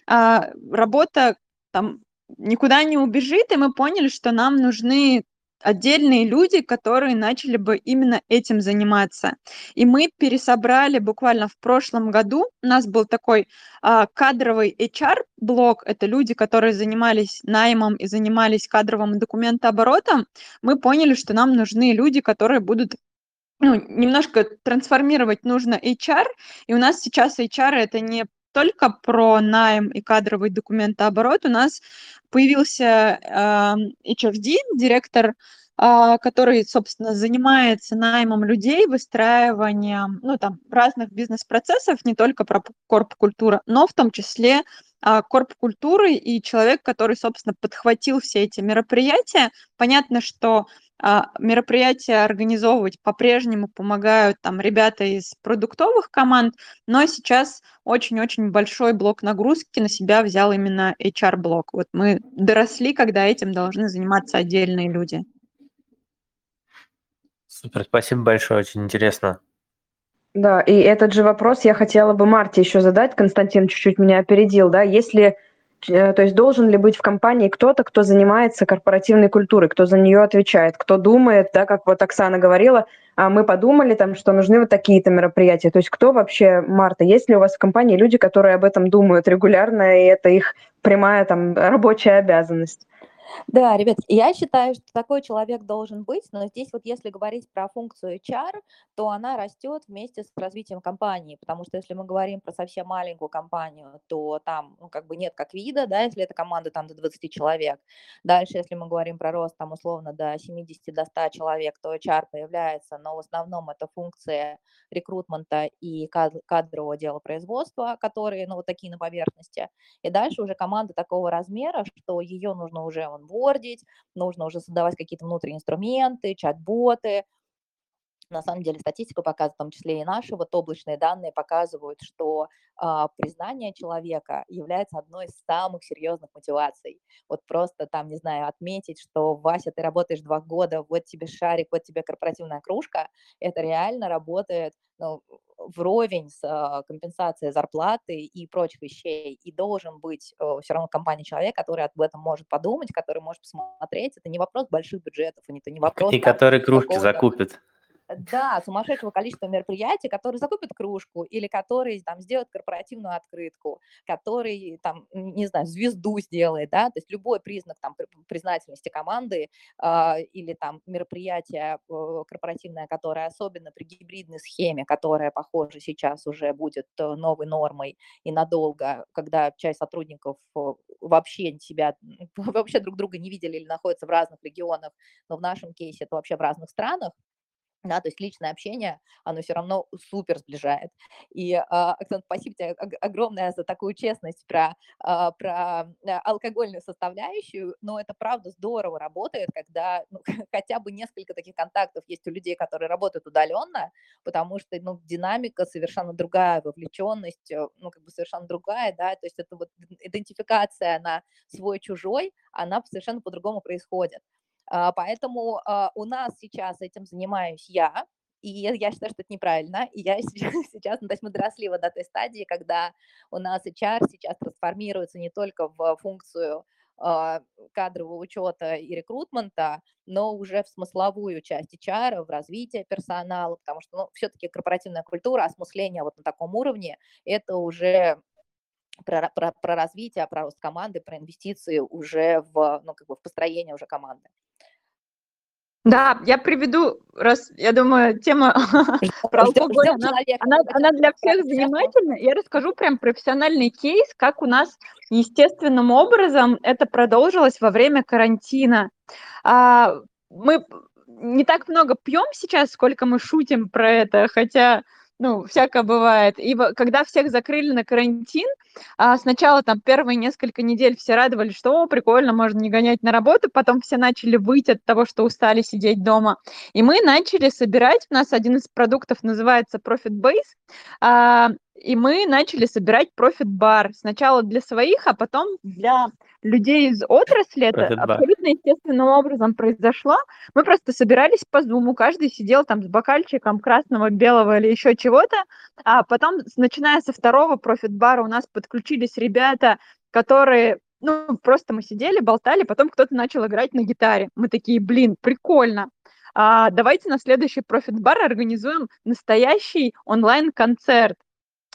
а работа там никуда не убежит, и мы поняли, что нам нужны отдельные люди, которые начали бы именно этим заниматься. И мы пересобрали буквально в прошлом году, у нас был такой а, кадровый HR-блок, это люди, которые занимались наймом и занимались кадровым документооборотом, мы поняли, что нам нужны люди, которые будут ну, немножко трансформировать нужно HR, и у нас сейчас HR это не только про найм и кадровый документооборот. У нас появился э, HFD, директор, который, собственно, занимается наймом людей, выстраиванием ну, там, разных бизнес-процессов, не только про корп-культуру, но в том числе э, корп-культуры и человек, который, собственно, подхватил все эти мероприятия. Понятно, что а, мероприятия организовывать по-прежнему помогают там ребята из продуктовых команд, но сейчас очень-очень большой блок нагрузки на себя взял именно HR-блок. Вот мы доросли, когда этим должны заниматься отдельные люди. Супер, спасибо большое, очень интересно. Да, и этот же вопрос я хотела бы Марте еще задать. Константин чуть-чуть меня опередил, да, если Э, то есть должен ли быть в компании кто-то, кто занимается корпоративной культурой, кто за нее отвечает, кто думает, да, как вот Оксана говорила, а мы подумали там, что нужны вот такие-то мероприятия. То есть кто вообще, Марта, есть ли у вас в компании люди, которые об этом думают регулярно, и это их прямая там рабочая обязанность? Да, ребят, я считаю, что такой человек должен быть, но здесь вот если говорить про функцию HR, то она растет вместе с развитием компании, потому что если мы говорим про совсем маленькую компанию, то там ну, как бы нет как вида, да, если это команда там до 20 человек. Дальше, если мы говорим про рост там условно до 70, до 100 человек, то HR появляется, но в основном это функция рекрутмента и кадрового дела производства, которые, ну, вот такие на поверхности. И дальше уже команда такого размера, что ее нужно уже онбордить, нужно уже создавать какие-то внутренние инструменты, чат-боты, на самом деле статистика показывает, в том числе и наши вот облачные данные показывают, что а, признание человека является одной из самых серьезных мотиваций. Вот просто там, не знаю, отметить, что Вася, ты работаешь два года, вот тебе шарик, вот тебе корпоративная кружка, это реально работает ну, вровень с а, компенсацией зарплаты и прочих вещей. И должен быть а, все равно в компании человек, который об этом может подумать, который может посмотреть. Это не вопрос больших бюджетов, это не вопрос... И который кружки закупит. Да, сумасшедшего количества мероприятий, которые закупят кружку или которые там сделают корпоративную открытку, который там, не знаю, звезду сделает, да, то есть любой признак там признательности команды э, или там мероприятие корпоративное, которое особенно при гибридной схеме, которая, похоже, сейчас уже будет э, новой нормой и надолго, когда часть сотрудников вообще себя, вообще друг друга не видели или находятся в разных регионах, но в нашем кейсе это вообще в разных странах, да, то есть личное общение, оно все равно супер сближает. И, а, Оксана, спасибо тебе огромное за такую честность про, а, про алкогольную составляющую, но это правда здорово работает, когда ну, хотя бы несколько таких контактов есть у людей, которые работают удаленно, потому что ну, динамика совершенно другая, вовлеченность, э, ну, как бы совершенно другая, да, то есть это вот идентификация на свой-чужой, она совершенно по-другому происходит. А, поэтому а, у нас сейчас этим занимаюсь я, и я считаю, что это неправильно. И я сейчас, ну, то есть мы доросли вот до той стадии, когда у нас HR сейчас трансформируется не только в функцию а, кадрового учета и рекрутмента, но уже в смысловую часть HR, в развитие персонала, потому что ну, все-таки корпоративная культура, осмысление вот на таком уровне, это уже про, про, про развитие, про рост команды, про инвестиции уже в, ну, как бы в построение уже команды. Да, я приведу, раз, я думаю, тема про алкоголь, она, она, она для всех занимательна. Я расскажу прям профессиональный кейс, как у нас естественным образом это продолжилось во время карантина. А, мы не так много пьем сейчас, сколько мы шутим про это, хотя ну, всякое бывает. И когда всех закрыли на карантин, а сначала там первые несколько недель все радовались, что прикольно, можно не гонять на работу, потом все начали выть от того, что устали сидеть дома. И мы начали собирать, у нас один из продуктов называется Profit Base, а, и мы начали собирать профит-бар. Сначала для своих, а потом для людей из отрасли. Это абсолютно естественным образом произошло. Мы просто собирались по зуму, каждый сидел там с бокальчиком красного, белого или еще чего-то. А потом, начиная со второго профит-бара, у нас подключились ребята, которые ну, просто мы сидели, болтали, потом кто-то начал играть на гитаре. Мы такие, блин, прикольно. А, давайте на следующий профит-бар организуем настоящий онлайн-концерт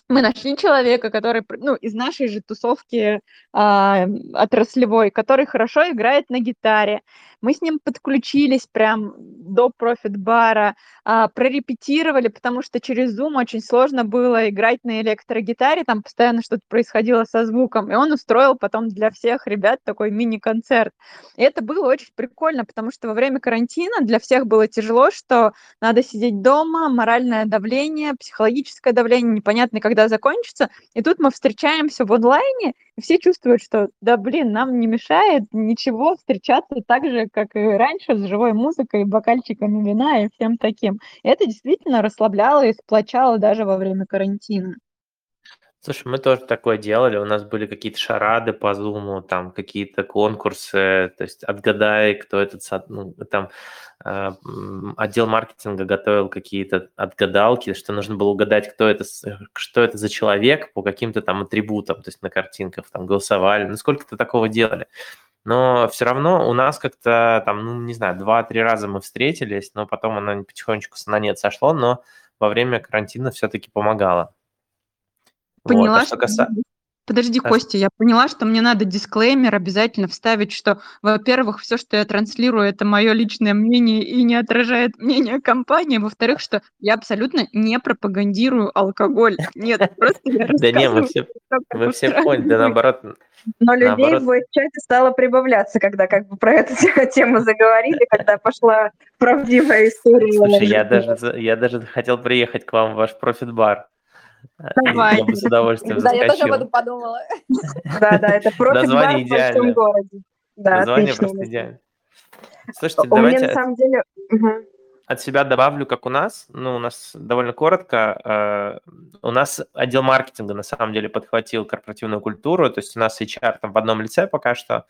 мы нашли человека, который, ну, из нашей же тусовки а, отраслевой, который хорошо играет на гитаре. Мы с ним подключились прям до профит-бара, а, прорепетировали, потому что через Zoom очень сложно было играть на электрогитаре, там постоянно что-то происходило со звуком, и он устроил потом для всех ребят такой мини-концерт. И это было очень прикольно, потому что во время карантина для всех было тяжело, что надо сидеть дома, моральное давление, психологическое давление, непонятно, когда закончится. И тут мы встречаемся в онлайне, и все чувствуют, что, да, блин, нам не мешает ничего встречаться так же, как и раньше, с живой музыкой, бокальчиками вина и всем таким. И это действительно расслабляло и сплочало даже во время карантина. Слушай, мы тоже такое делали. У нас были какие-то шарады по зуму, там какие-то конкурсы, то есть отгадай, кто этот, ну, там э, отдел маркетинга готовил какие-то отгадалки, что нужно было угадать, кто это, что это за человек по каким-то там атрибутам, то есть на картинках там голосовали. Ну, сколько-то такого делали. Но все равно у нас как-то там, ну, не знаю, два-три раза мы встретились, но потом оно потихонечку на нет сошло, но во время карантина все-таки помогало. Поняла, вот. а что, каса... Подожди, а... Костя, я поняла, что мне надо дисклеймер обязательно вставить, что, во-первых, все, что я транслирую, это мое личное мнение и не отражает мнение компании. Во-вторых, что я абсолютно не пропагандирую алкоголь. Нет, просто я Да не, мы все, мы все поняли, да наоборот. Но людей в чате стало прибавляться, когда как бы про эту тему заговорили, когда пошла правдивая история. Слушай, я даже, я даже хотел приехать к вам в ваш профит-бар. Давай. Я бы с удовольствием Да, я тоже об этом подумала. Да, да, это профит Название идеально. городе. Да, Название просто идеально. Слушайте, у давайте... Меня, на самом деле... От себя добавлю, как у нас, ну, у нас довольно коротко, э, у нас отдел маркетинга на самом деле подхватил корпоративную культуру, то есть у нас HR там в одном лице пока что,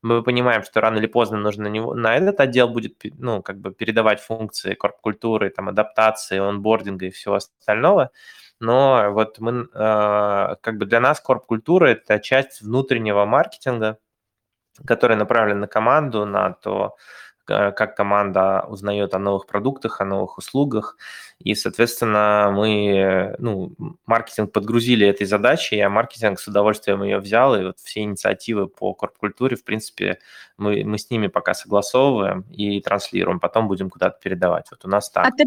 мы понимаем, что рано или поздно нужно на, него, на этот отдел будет, ну, как бы передавать функции корп-культуры, там, адаптации, онбординга и всего остального, но вот мы, э, как бы для нас корп-культура – это часть внутреннего маркетинга, которая направлена на команду, на то, как команда узнает о новых продуктах, о новых услугах. И, соответственно, мы, ну, маркетинг подгрузили этой задачей, а маркетинг с удовольствием ее взял, и вот все инициативы по корп-культуре, в принципе, мы, мы с ними пока согласовываем и транслируем, потом будем куда-то передавать. Вот у нас так. А ты,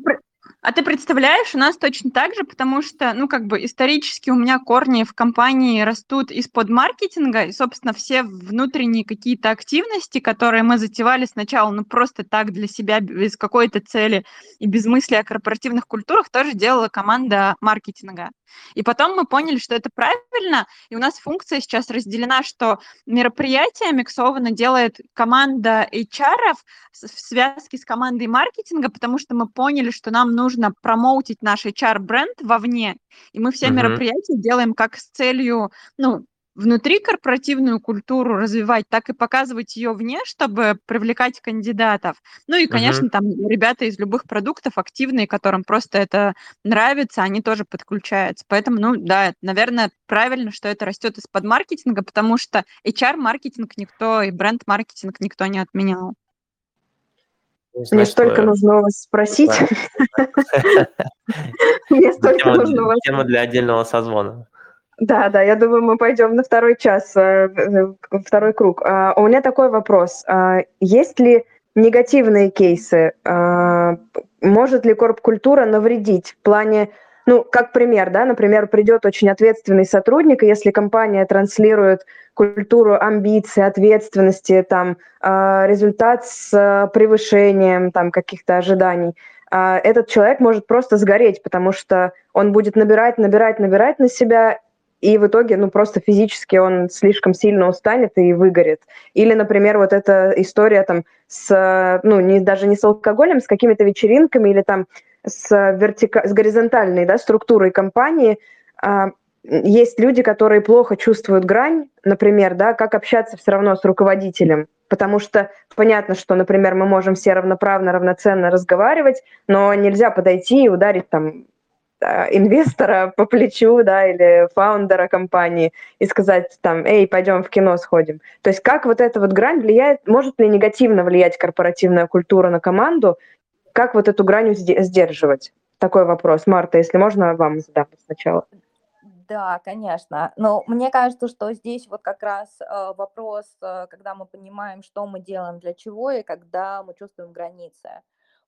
а ты представляешь, у нас точно так же, потому что, ну, как бы исторически у меня корни в компании растут из-под маркетинга, и, собственно, все внутренние какие-то активности, которые мы затевали сначала, ну, просто так для себя, без какой-то цели и без мысли о корпоративных культурах, тоже делала команда маркетинга. И потом мы поняли, что это правильно, и у нас функция сейчас разделена, что мероприятие миксованно делает команда HR в связке с командой маркетинга, потому что мы поняли, что нам нужно промоутить наш HR-бренд вовне, и мы все uh-huh. мероприятия делаем как с целью, ну, внутри корпоративную культуру развивать, так и показывать ее вне, чтобы привлекать кандидатов. Ну и, конечно, uh-huh. там ребята из любых продуктов активные, которым просто это нравится, они тоже подключаются. Поэтому, ну да, наверное, правильно, что это растет из-под маркетинга, потому что HR-маркетинг никто и бренд-маркетинг никто не отменял. Мне столько нужно вас спросить. Мне столько нужно вас... Тема для отдельного созвона. Да, да, я думаю, мы пойдем на второй час, э, второй круг. А, у меня такой вопрос. А, есть ли негативные кейсы? А, может ли корп-культура навредить в плане, ну, как пример, да, например, придет очень ответственный сотрудник, и если компания транслирует культуру амбиций, ответственности, там, результат с превышением там каких-то ожиданий, этот человек может просто сгореть, потому что он будет набирать, набирать, набирать на себя, и в итоге, ну, просто физически он слишком сильно устанет и выгорит. Или, например, вот эта история там с, ну, не, даже не с алкоголем, с какими-то вечеринками или там с, вертика... с горизонтальной да, структурой компании. А, есть люди, которые плохо чувствуют грань, например, да, как общаться все равно с руководителем, потому что понятно, что, например, мы можем все равноправно, равноценно разговаривать, но нельзя подойти и ударить там инвестора по плечу, да, или фаундера компании и сказать там, эй, пойдем в кино сходим. То есть как вот эта вот грань влияет, может ли негативно влиять корпоративная культура на команду, как вот эту грань сдерживать? Такой вопрос. Марта, если можно, вам задам сначала. Да, конечно. Но мне кажется, что здесь вот как раз э, вопрос, э, когда мы понимаем, что мы делаем, для чего, и когда мы чувствуем границы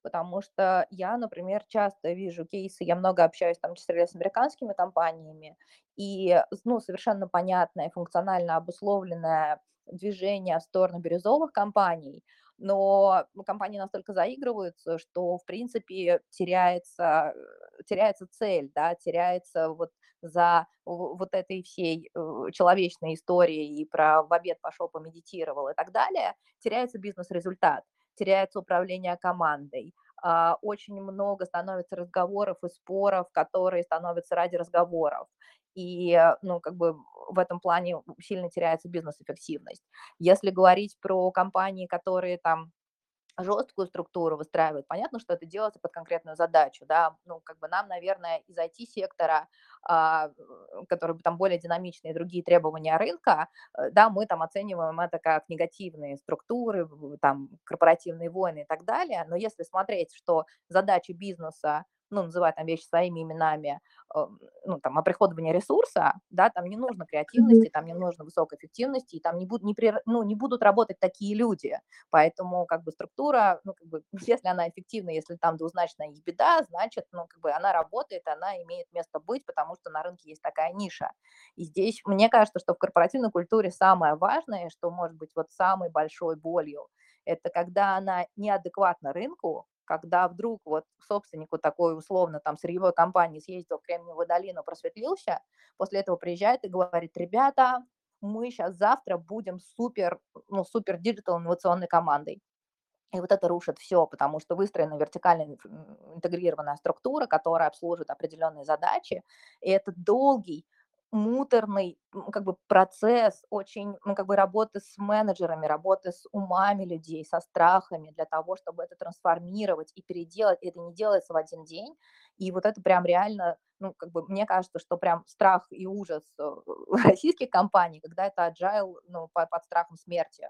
потому что я, например, часто вижу кейсы, я много общаюсь, в том числе с американскими компаниями, и ну, совершенно понятное, функционально обусловленное движение в сторону бирюзовых компаний, но компании настолько заигрываются, что, в принципе, теряется, теряется цель, да, теряется вот за вот этой всей э, человечной историей и про в обед пошел, помедитировал и так далее, теряется бизнес-результат теряется управление командой. А, очень много становится разговоров и споров, которые становятся ради разговоров. И, ну, как бы в этом плане сильно теряется бизнес-эффективность. Если говорить про компании, которые там жесткую структуру выстраивает. Понятно, что это делается под конкретную задачу, да, ну, как бы нам, наверное, из IT-сектора, а, который там более динамичные другие требования рынка, э, да, мы там оцениваем это как негативные структуры, там, корпоративные войны и так далее, но если смотреть, что задачи бизнеса ну, называть там вещи своими именами, э, ну, там, оприходование ресурса, да, там не нужно креативности, там не нужно высокой эффективности, и там не, будут не, при, ну, не будут работать такие люди. Поэтому, как бы, структура, ну, как бы, если она эффективна, если там двузначная беда, значит, ну, как бы, она работает, она имеет место быть, потому что на рынке есть такая ниша. И здесь, мне кажется, что в корпоративной культуре самое важное, что может быть вот самой большой болью, это когда она неадекватна рынку, когда вдруг вот собственнику такой условно там сырьевой компании съездил в Кремниевую долину, просветлился, после этого приезжает и говорит, ребята, мы сейчас завтра будем супер, ну, супер digital инновационной командой. И вот это рушит все, потому что выстроена вертикально интегрированная структура, которая обслуживает определенные задачи. И это долгий, муторный как бы процесс очень ну, как бы работы с менеджерами, работы с умами людей, со страхами для того, чтобы это трансформировать и переделать. Это не делается в один день. И вот это прям реально, ну, как бы мне кажется, что прям страх и ужас российских компаний, когда это agile, ну, под страхом смерти.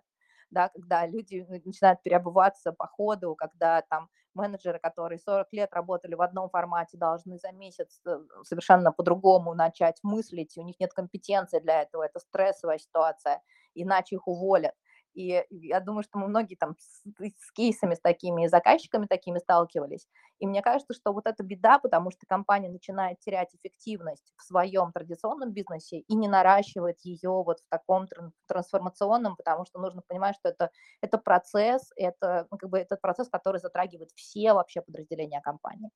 Да, когда люди начинают переобуваться по ходу, когда там менеджеры, которые 40 лет работали в одном формате, должны за месяц э, совершенно по-другому начать мыслить, у них нет компетенции для этого, это стрессовая ситуация, иначе их уволят. И я думаю, что мы многие там с, с кейсами с такими, заказчиками такими сталкивались. И мне кажется, что вот это беда, потому что компания начинает терять эффективность в своем традиционном бизнесе и не наращивает ее вот в таком трансформационном, потому что нужно понимать, что это, это процесс, это ну, как бы этот процесс, который затрагивает все вообще подразделения компании.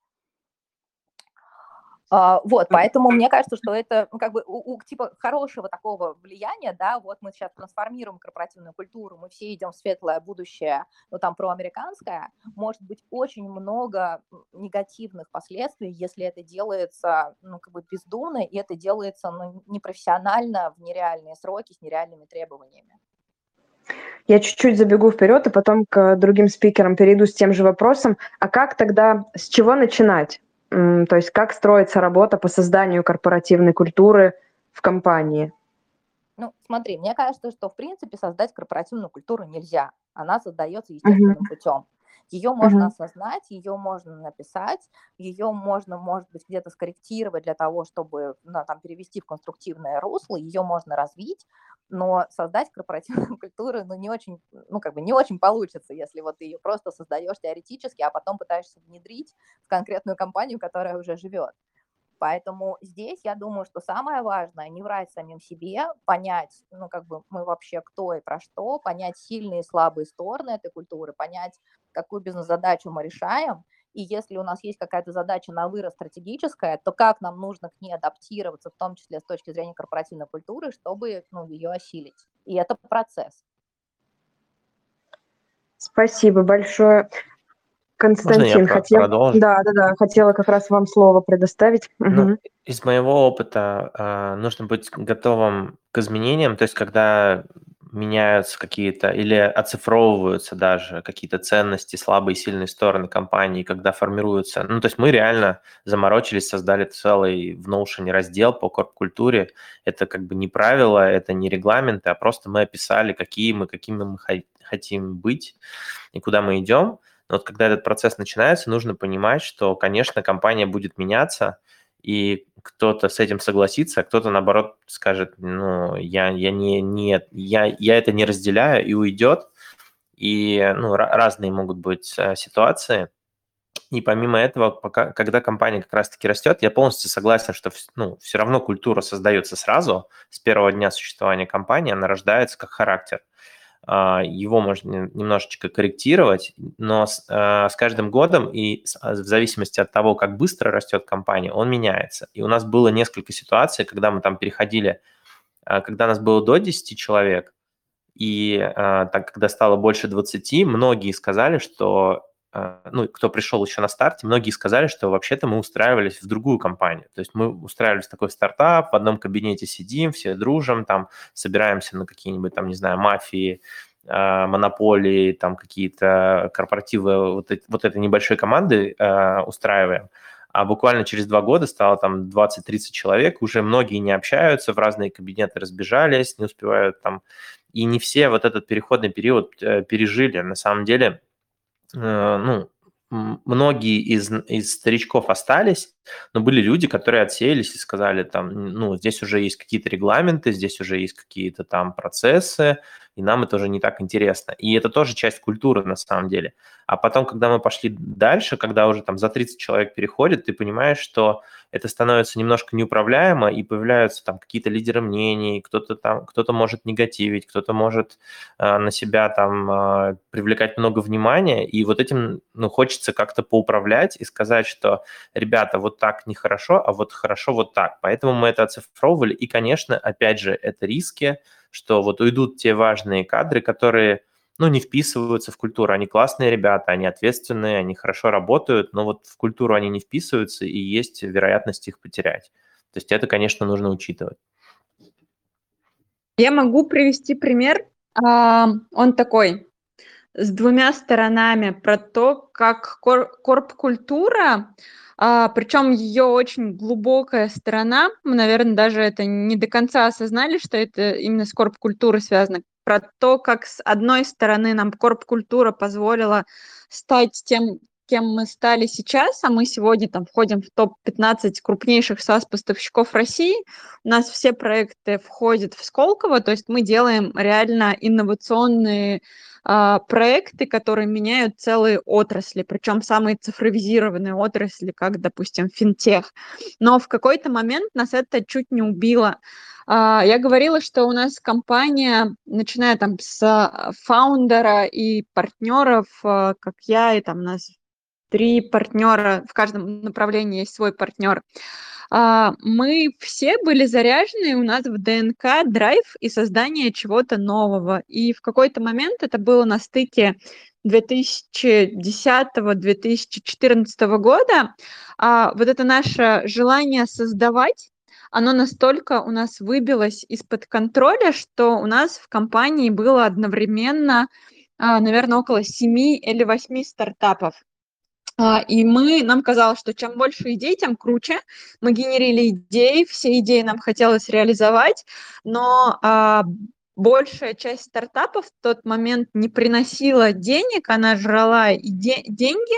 А, вот, поэтому мне кажется, что это ну, как бы у, у типа хорошего такого влияния, да, вот мы сейчас трансформируем корпоративную культуру, мы все идем в светлое будущее, ну там проамериканское, может быть очень много негативных последствий, если это делается, ну как бы бездумно, и это делается ну, непрофессионально в нереальные сроки с нереальными требованиями. Я чуть-чуть забегу вперед и потом к другим спикерам перейду с тем же вопросом. А как тогда, с чего начинать? То есть как строится работа по созданию корпоративной культуры в компании? Ну, смотри, мне кажется, что в принципе создать корпоративную культуру нельзя. Она создается естественным uh-huh. путем. Ее можно uh-huh. осознать, ее можно написать, ее можно, может быть, где-то скорректировать для того, чтобы ну, там, перевести в конструктивное русло, ее можно развить, но создать корпоративную культуру, ну, не очень, ну, как бы не очень получится, если вот ты ее просто создаешь теоретически, а потом пытаешься внедрить в конкретную компанию, которая уже живет. Поэтому здесь я думаю, что самое важное не врать самим себе, понять, ну, как бы мы вообще кто и про что, понять сильные и слабые стороны этой культуры, понять, какую бизнес-задачу мы решаем, и если у нас есть какая-то задача на вырост стратегическая, то как нам нужно к ней адаптироваться, в том числе с точки зрения корпоративной культуры, чтобы ну, ее осилить. И это процесс. Спасибо большое. Константин, хотел... Да, да, да, хотела как раз вам слово предоставить. Ну, угу. Из моего опыта э, нужно быть готовым к изменениям, то есть когда меняются какие-то или оцифровываются даже какие-то ценности, слабые и сильные стороны компании, когда формируются. Ну, то есть мы реально заморочились, создали целый в Notion раздел по корп-культуре. Это как бы не правила, это не регламенты, а просто мы описали, какие мы, какими мы хотим быть и куда мы идем. Но вот когда этот процесс начинается, нужно понимать, что, конечно, компания будет меняться, и кто-то с этим согласится, а кто-то, наоборот, скажет, ну, я, я, не, не, я, я это не разделяю и уйдет. И ну, разные могут быть э, ситуации. И помимо этого, пока, когда компания как раз-таки растет, я полностью согласен, что ну, все равно культура создается сразу, с первого дня существования компании, она рождается как характер. А, его можно немножечко корректировать, но с, а, с каждым годом и а, в зависимости от того, как быстро растет компания, он меняется. И у нас было несколько ситуаций, когда мы там переходили, когда нас было до 10 человек, и так, когда стало больше 20, многие сказали, что а, ну, кто пришел еще на старте, многие сказали, что вообще-то мы устраивались в другую компанию. То есть мы устраивались в такой стартап, в одном кабинете сидим, все дружим, там собираемся на какие-нибудь, там, не знаю, мафии, а, монополии, там какие-то корпоративы вот, вот этой небольшой команды э, устраиваем. А буквально через два года стало там 20-30 человек, уже многие не общаются, в разные кабинеты разбежались, не успевают там. И не все вот этот переходный период э, пережили. На самом деле ну, многие из, из старичков остались, но были люди, которые отсеялись и сказали, там, ну, здесь уже есть какие-то регламенты, здесь уже есть какие-то там процессы, и нам это уже не так интересно. И это тоже часть культуры на самом деле. А потом, когда мы пошли дальше, когда уже там за 30 человек переходит, ты понимаешь, что это становится немножко неуправляемо, и появляются там какие-то лидеры мнений, кто-то там, кто-то может негативить, кто-то может э, на себя там э, привлекать много внимания, и вот этим, ну, хочется как-то поуправлять и сказать, что, ребята, вот так нехорошо, а вот хорошо вот так. Поэтому мы это оцифровывали, и, конечно, опять же, это риски, что вот уйдут те важные кадры, которые ну, не вписываются в культуру. Они классные ребята, они ответственные, они хорошо работают, но вот в культуру они не вписываются, и есть вероятность их потерять. То есть это, конечно, нужно учитывать. Я могу привести пример. Он такой, с двумя сторонами про то, как корп-культура а, причем ее очень глубокая сторона, мы, наверное, даже это не до конца осознали, что это именно с корп-культурой связано. Про то, как с одной стороны нам корп-культура позволила стать тем, кем мы стали сейчас, а мы сегодня там входим в топ-15 крупнейших SaaS-поставщиков России. У нас все проекты входят в Сколково, то есть мы делаем реально инновационные а, проекты, которые меняют целые отрасли, причем самые цифровизированные отрасли, как, допустим, финтех. Но в какой-то момент нас это чуть не убило. А, я говорила, что у нас компания, начиная там с фаундера и партнеров, а, как я, и там у нас три партнера, в каждом направлении есть свой партнер. А, мы все были заряжены, у нас в ДНК драйв и создание чего-то нового. И в какой-то момент это было на стыке 2010-2014 года, а вот это наше желание создавать, оно настолько у нас выбилось из-под контроля, что у нас в компании было одновременно, а, наверное, около 7 или 8 стартапов. А, и мы, нам казалось, что чем больше идей, тем круче. Мы генерили идеи, все идеи нам хотелось реализовать, но а, большая часть стартапов в тот момент не приносила денег, она жрала иде- деньги.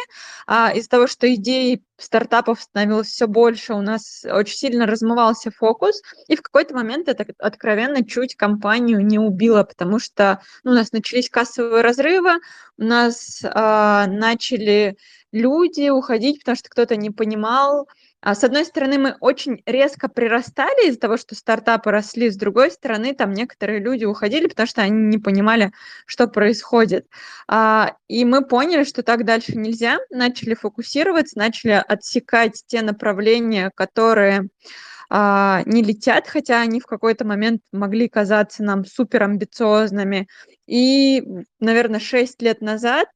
А из-за того, что идей стартапов становилось все больше, у нас очень сильно размывался фокус, и в какой-то момент это откровенно чуть компанию не убило, потому что ну, у нас начались кассовые разрывы, у нас а, начали люди уходить, потому что кто-то не понимал. А с одной стороны, мы очень резко прирастали из-за того, что стартапы росли, с другой стороны, там некоторые люди уходили, потому что они не понимали, что происходит. А, и мы поняли, что так дальше нельзя, начали фокусироваться, начали отсекать те направления, которые а, не летят, хотя они в какой-то момент могли казаться нам супер амбициозными. И, наверное, 6 лет назад,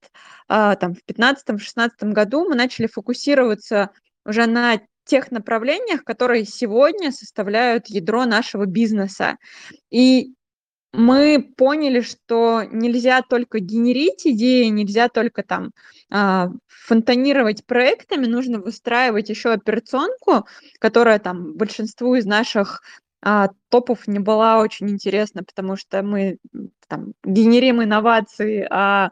а, там, в 2015-2016 году мы начали фокусироваться уже на тех направлениях, которые сегодня составляют ядро нашего бизнеса. И мы поняли, что нельзя только генерить идеи, нельзя только там а, фонтанировать проектами, нужно выстраивать еще операционку, которая там большинству из наших а, топов не была очень интересна, потому что мы там генерим инновации, а,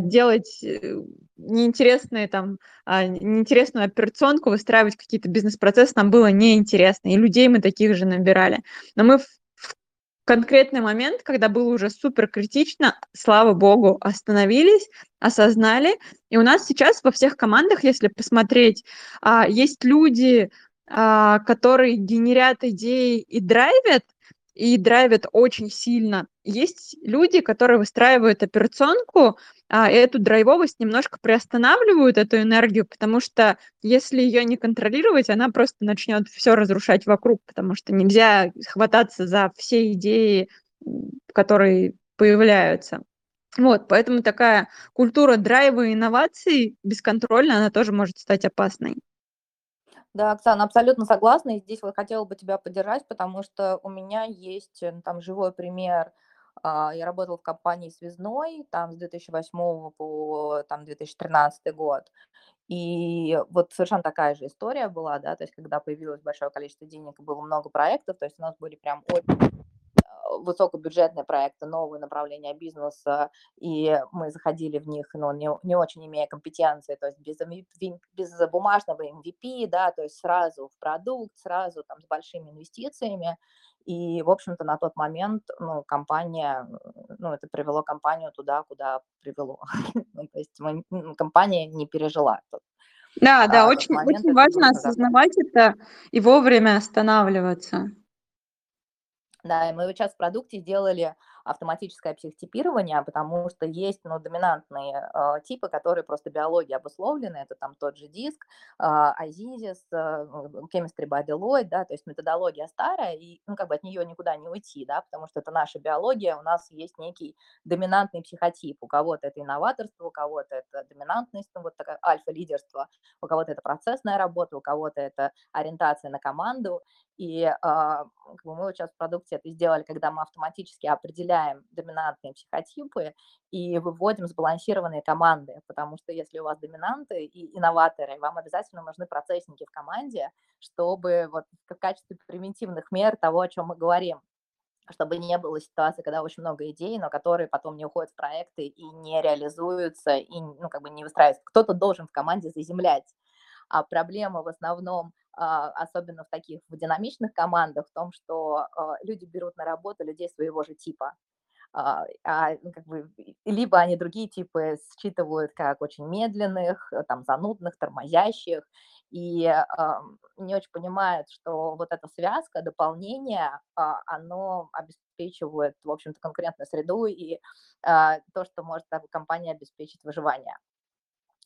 делать э, неинтересные там, а, неинтересную операционку, выстраивать какие-то бизнес-процессы нам было неинтересно, и людей мы таких же набирали. Но мы в конкретный момент, когда было уже супер критично, слава богу, остановились, осознали. И у нас сейчас во всех командах, если посмотреть, а, есть люди, а, которые генерят идеи и драйвят, и драйвят очень сильно. Есть люди, которые выстраивают операционку, а эту драйвовость немножко приостанавливают, эту энергию, потому что если ее не контролировать, она просто начнет все разрушать вокруг, потому что нельзя хвататься за все идеи, которые появляются. Вот, поэтому такая культура драйва и инноваций бесконтрольно, она тоже может стать опасной. Да, Оксана, абсолютно согласна. И здесь вот хотела бы тебя поддержать, потому что у меня есть э, там живой пример – я работала в компании связной там с 2008 по там 2013 год. И вот совершенно такая же история была, да, то есть когда появилось большое количество денег было много проектов, то есть у нас были прям очень а, высокобюджетные проекты, новые направления бизнеса, и мы заходили в них, но не, не очень имея компетенции, то есть без, без бумажного MVP, да, то есть сразу в продукт, сразу там с большими инвестициями, и, в общем-то, на тот момент, ну, компания, ну, это привело компанию туда, куда привело. ну, то есть мы, компания не пережила этот да, да, а, очень, очень важно осознавать это и вовремя останавливаться. Да, и мы сейчас в продукте сделали автоматическое психотипирование, потому что есть ну, доминантные э, типы, которые просто биологией обусловлены. Это там тот же диск, э, Азизис, э, Chemistry by Deloitte, да, то есть методология старая, и ну, как бы от нее никуда не уйти, да, потому что это наша биология, у нас есть некий доминантный психотип. У кого-то это инноваторство, у кого-то это доминантность, ну, вот такая альфа-лидерство, у кого-то это процессная работа, у кого-то это ориентация на команду. И э, как бы мы вот сейчас в продукте это сделали, когда мы автоматически определяем доминантные психотипы и выводим сбалансированные команды, потому что если у вас доминанты и инноваторы, вам обязательно нужны процессники в команде, чтобы вот в качестве примитивных мер того, о чем мы говорим, чтобы не было ситуации, когда очень много идей, но которые потом не уходят в проекты и не реализуются, и ну, как бы не выстраиваются. Кто-то должен в команде заземлять. А проблема в основном, а, особенно в таких в динамичных командах, в том, что а, люди берут на работу людей своего же типа. А, а ну, как бы, либо они другие типы считывают как очень медленных, там, занудных, тормозящих, и э, не очень понимают, что вот эта связка, дополнение, э, оно обеспечивает, в общем-то, конкурентную среду и э, то, что может компания обеспечить выживание.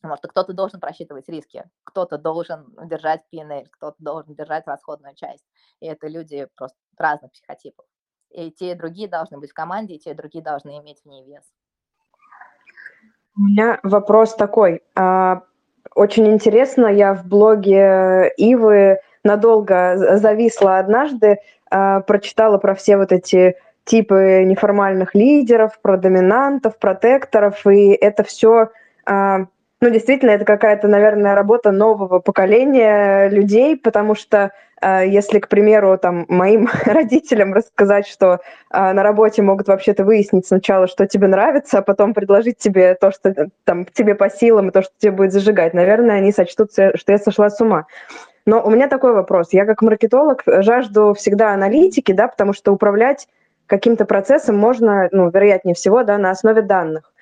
Потому что кто-то должен просчитывать риски, кто-то должен держать P&L, кто-то должен держать расходную часть. И это люди просто разных психотипов. И те, и другие должны быть в команде, и те, и другие должны иметь в ней вес. У меня вопрос такой. А, очень интересно, я в блоге Ивы надолго зависла однажды, а, прочитала про все вот эти типы неформальных лидеров, про доминантов, протекторов, и это все а, ну, действительно, это какая-то, наверное, работа нового поколения людей, потому что э, если, к примеру, там, моим родителям рассказать, что э, на работе могут вообще-то выяснить сначала, что тебе нравится, а потом предложить тебе то, что там тебе по силам, и то, что тебе будет зажигать, наверное, они сочтут, что я сошла с ума. Но у меня такой вопрос. Я как маркетолог жажду всегда аналитики, да, потому что управлять каким-то процессом можно, ну, вероятнее всего, да, на основе данных.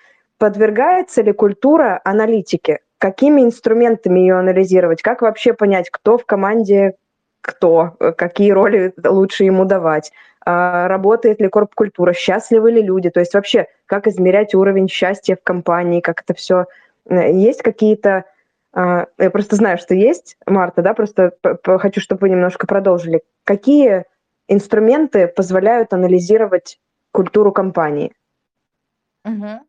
Подвергается ли культура аналитике? Какими инструментами ее анализировать? Как вообще понять, кто в команде кто, какие роли лучше ему давать? А, работает ли корп-культура? Счастливы ли люди? То есть вообще, как измерять уровень счастья в компании? Как это все... Э, есть какие-то... А, я просто знаю, что есть, Марта, да, просто хочу, чтобы вы немножко продолжили. Какие инструменты позволяют анализировать культуру компании? Угу.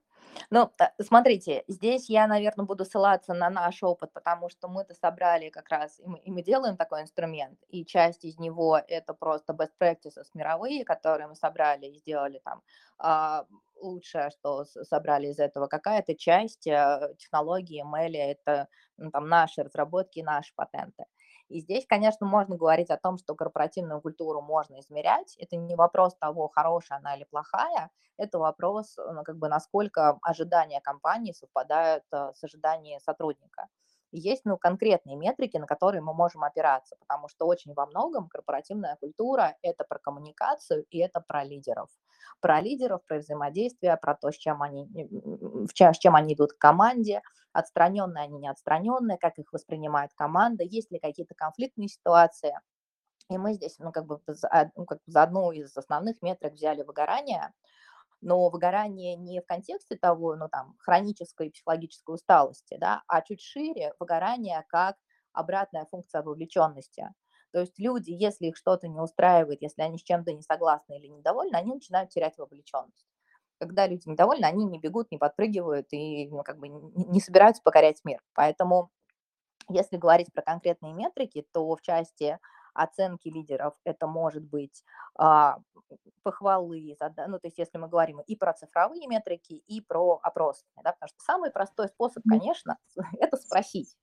Ну, э, смотрите, здесь я, наверное, буду ссылаться на наш опыт, потому что мы-то собрали как раз, и мы, и мы делаем такой инструмент, и часть из него это просто best practices мировые, которые мы собрали и сделали там а, лучшее, что собрали из этого. Какая-то часть а, технологии ML, это ну, там наши разработки, наши патенты. И здесь, конечно, можно говорить о том, что корпоративную культуру можно измерять. Это не вопрос того, хорошая она или плохая, это вопрос, ну, как бы, насколько ожидания компании совпадают э, с ожиданиями сотрудника. Есть ну, конкретные метрики, на которые мы можем опираться, потому что очень во многом корпоративная культура – это про коммуникацию и это про лидеров. Про лидеров, про взаимодействие, про то, с чем они, с чем они идут к команде, отстраненные они, не отстраненные, как их воспринимает команда, есть ли какие-то конфликтные ситуации. И мы здесь, ну, как бы, за, ну, как за одну из основных метрик взяли выгорание, но выгорание не в контексте того, ну, там, хронической психологической усталости, да, а чуть шире выгорание как обратная функция вовлеченности. То есть люди, если их что-то не устраивает, если они с чем-то не согласны или недовольны, они начинают терять вовлеченность когда люди недовольны, они не бегут, не подпрыгивают и ну, как бы не собираются покорять мир. Поэтому, если говорить про конкретные метрики, то в части оценки лидеров это может быть а, похвалы, ну, то есть если мы говорим и про цифровые метрики, и про опросные, да, потому что самый простой способ, конечно, это спросить.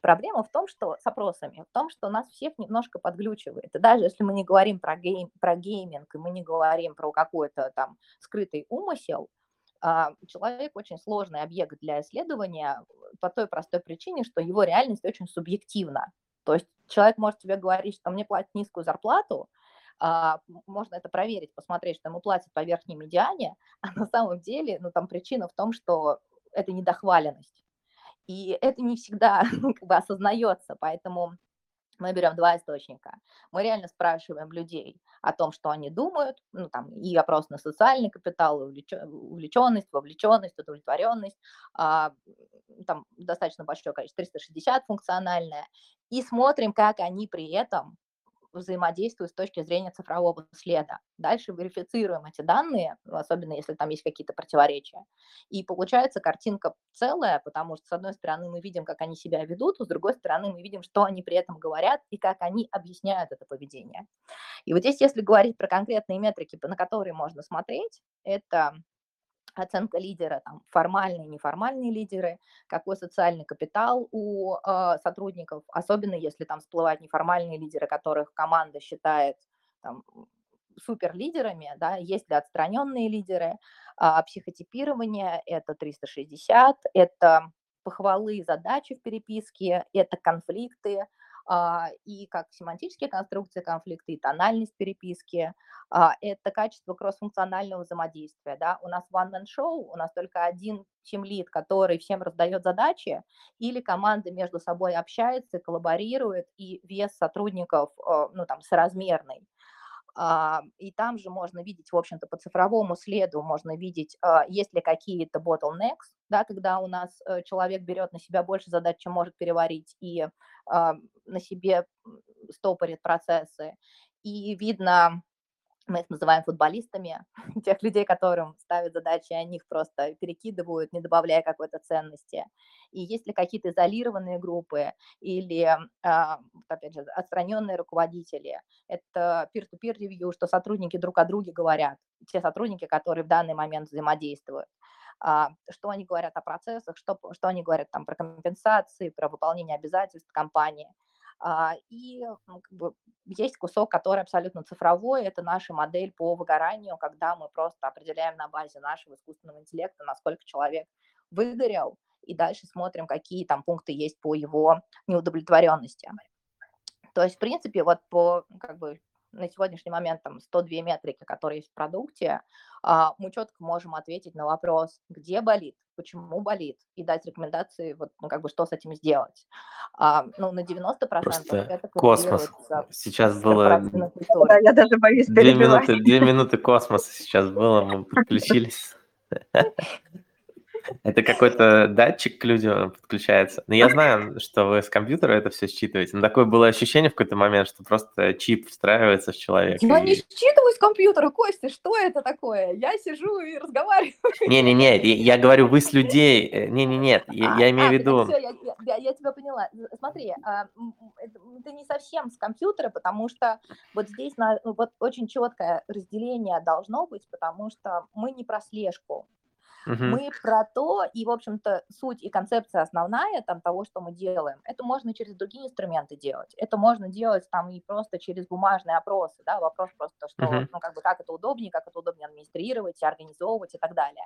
Проблема в том, что с опросами, в том, что нас всех немножко подглючивает. И даже если мы не говорим про, game, про gaming, и мы не говорим про какой-то там скрытый умысел, а, человек очень сложный объект для исследования по той простой причине, что его реальность очень субъективна. То есть человек может тебе говорить, что мне платят низкую зарплату, а, можно это проверить, посмотреть, что ему платят по верхней медиане, а на самом деле, ну, там причина в том, что это недохваленность. И это не всегда как бы осознается, поэтому мы берем два источника. Мы реально спрашиваем людей о том, что они думают, ну, там, и вопрос на социальный капитал, увлеченность, вовлеченность, удовлетворенность, а, там достаточно большое количество, 360 функциональное, и смотрим, как они при этом взаимодействуют с точки зрения цифрового следа. Дальше верифицируем эти данные, особенно если там есть какие-то противоречия. И получается картинка целая, потому что, с одной стороны, мы видим, как они себя ведут, с другой стороны, мы видим, что они при этом говорят и как они объясняют это поведение. И вот здесь, если говорить про конкретные метрики, на которые можно смотреть, это оценка лидера, там, формальные, неформальные лидеры, какой социальный капитал у э, сотрудников, особенно если там всплывают неформальные лидеры, которых команда считает там, суперлидерами, да, есть ли отстраненные лидеры, а, психотипирование – это 360, это похвалы и задачи в переписке, это конфликты, и как семантические конструкции конфликта, и тональность переписки, а, это качество кроссфункционального взаимодействия. Да? У нас one-man show, у нас только один тимлид, который всем раздает задачи, или команда между собой общается, коллаборирует, и вес сотрудников ну, там, соразмерный. А, и там же можно видеть, в общем-то, по цифровому следу можно видеть, а, есть ли какие-то bottlenecks, да, когда у нас э, человек берет на себя больше задач, чем может переварить, и а, на себе стопорит процессы. И видно мы их называем футболистами, тех людей, которым ставят задачи, они их просто перекидывают, не добавляя какой-то ценности. И есть ли какие-то изолированные группы или, а, опять же, отстраненные руководители, это peer-to-peer ревью, что сотрудники друг о друге говорят, те сотрудники, которые в данный момент взаимодействуют а, что они говорят о процессах, что, что они говорят там про компенсации, про выполнение обязательств компании. А, и как бы, есть кусок, который абсолютно цифровой, это наша модель по выгоранию, когда мы просто определяем на базе нашего искусственного интеллекта, насколько человек выгорел, и дальше смотрим, какие там пункты есть по его неудовлетворенности. То есть, в принципе, вот по как бы на сегодняшний момент там 102 метрики, которые есть в продукте, а, мы четко можем ответить на вопрос, где болит, почему болит, и дать рекомендации, вот, ну, как бы, что с этим сделать. А, ну, на 90% Просто это космос. Сейчас было... Да, я даже боюсь Две минуты, две минуты космоса сейчас было, мы подключились. Это какой-то датчик к людям подключается. Но я знаю, что вы с компьютера это все считываете. Но такое было ощущение в какой-то момент, что просто чип встраивается в человека. Я и... не считываю с компьютера, Костя, что это такое? Я сижу и разговариваю. Не-не-не, я говорю, вы с людей. Э, Не-не-не, я, а, я имею а, в виду... Все, я, я, я тебя поняла. Смотри, а, это не совсем с компьютера, потому что вот здесь на, вот очень четкое разделение должно быть, потому что мы не про слежку. Угу. Мы про то, и, в общем-то, суть и концепция основная там, того, что мы делаем, это можно через другие инструменты делать. Это можно делать там и просто через бумажные опросы, да, вопрос просто, что, угу. ну, как бы, как это удобнее, как это удобнее администрировать, организовывать и так далее.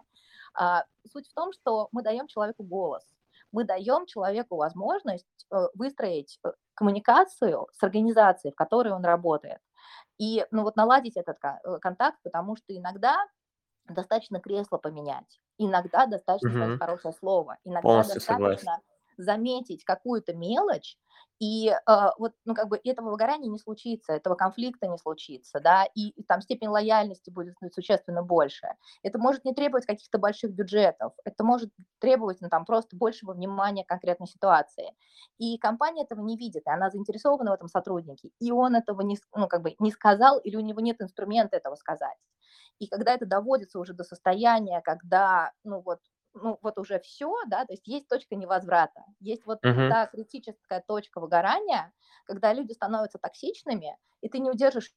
А, суть в том, что мы даем человеку голос, мы даем человеку возможность э, выстроить э, коммуникацию с организацией, в которой он работает. И ну, вот наладить этот э, контакт, потому что иногда достаточно кресло поменять, иногда достаточно угу. сказать хорошее слово, иногда Полностью достаточно согласен. заметить какую-то мелочь, и э, вот, ну, как бы этого выгорания не случится, этого конфликта не случится, да, и, и там степень лояльности будет существенно больше. Это может не требовать каких-то больших бюджетов, это может требовать, ну, там, просто большего внимания к конкретной ситуации. И компания этого не видит, и она заинтересована в этом сотруднике, и он этого не, ну, как бы не сказал, или у него нет инструмента этого сказать. И когда это доводится уже до состояния, когда, ну вот, ну вот уже все, да, то есть есть точка невозврата, есть вот uh-huh. та критическая точка выгорания, когда люди становятся токсичными, и ты не удержишь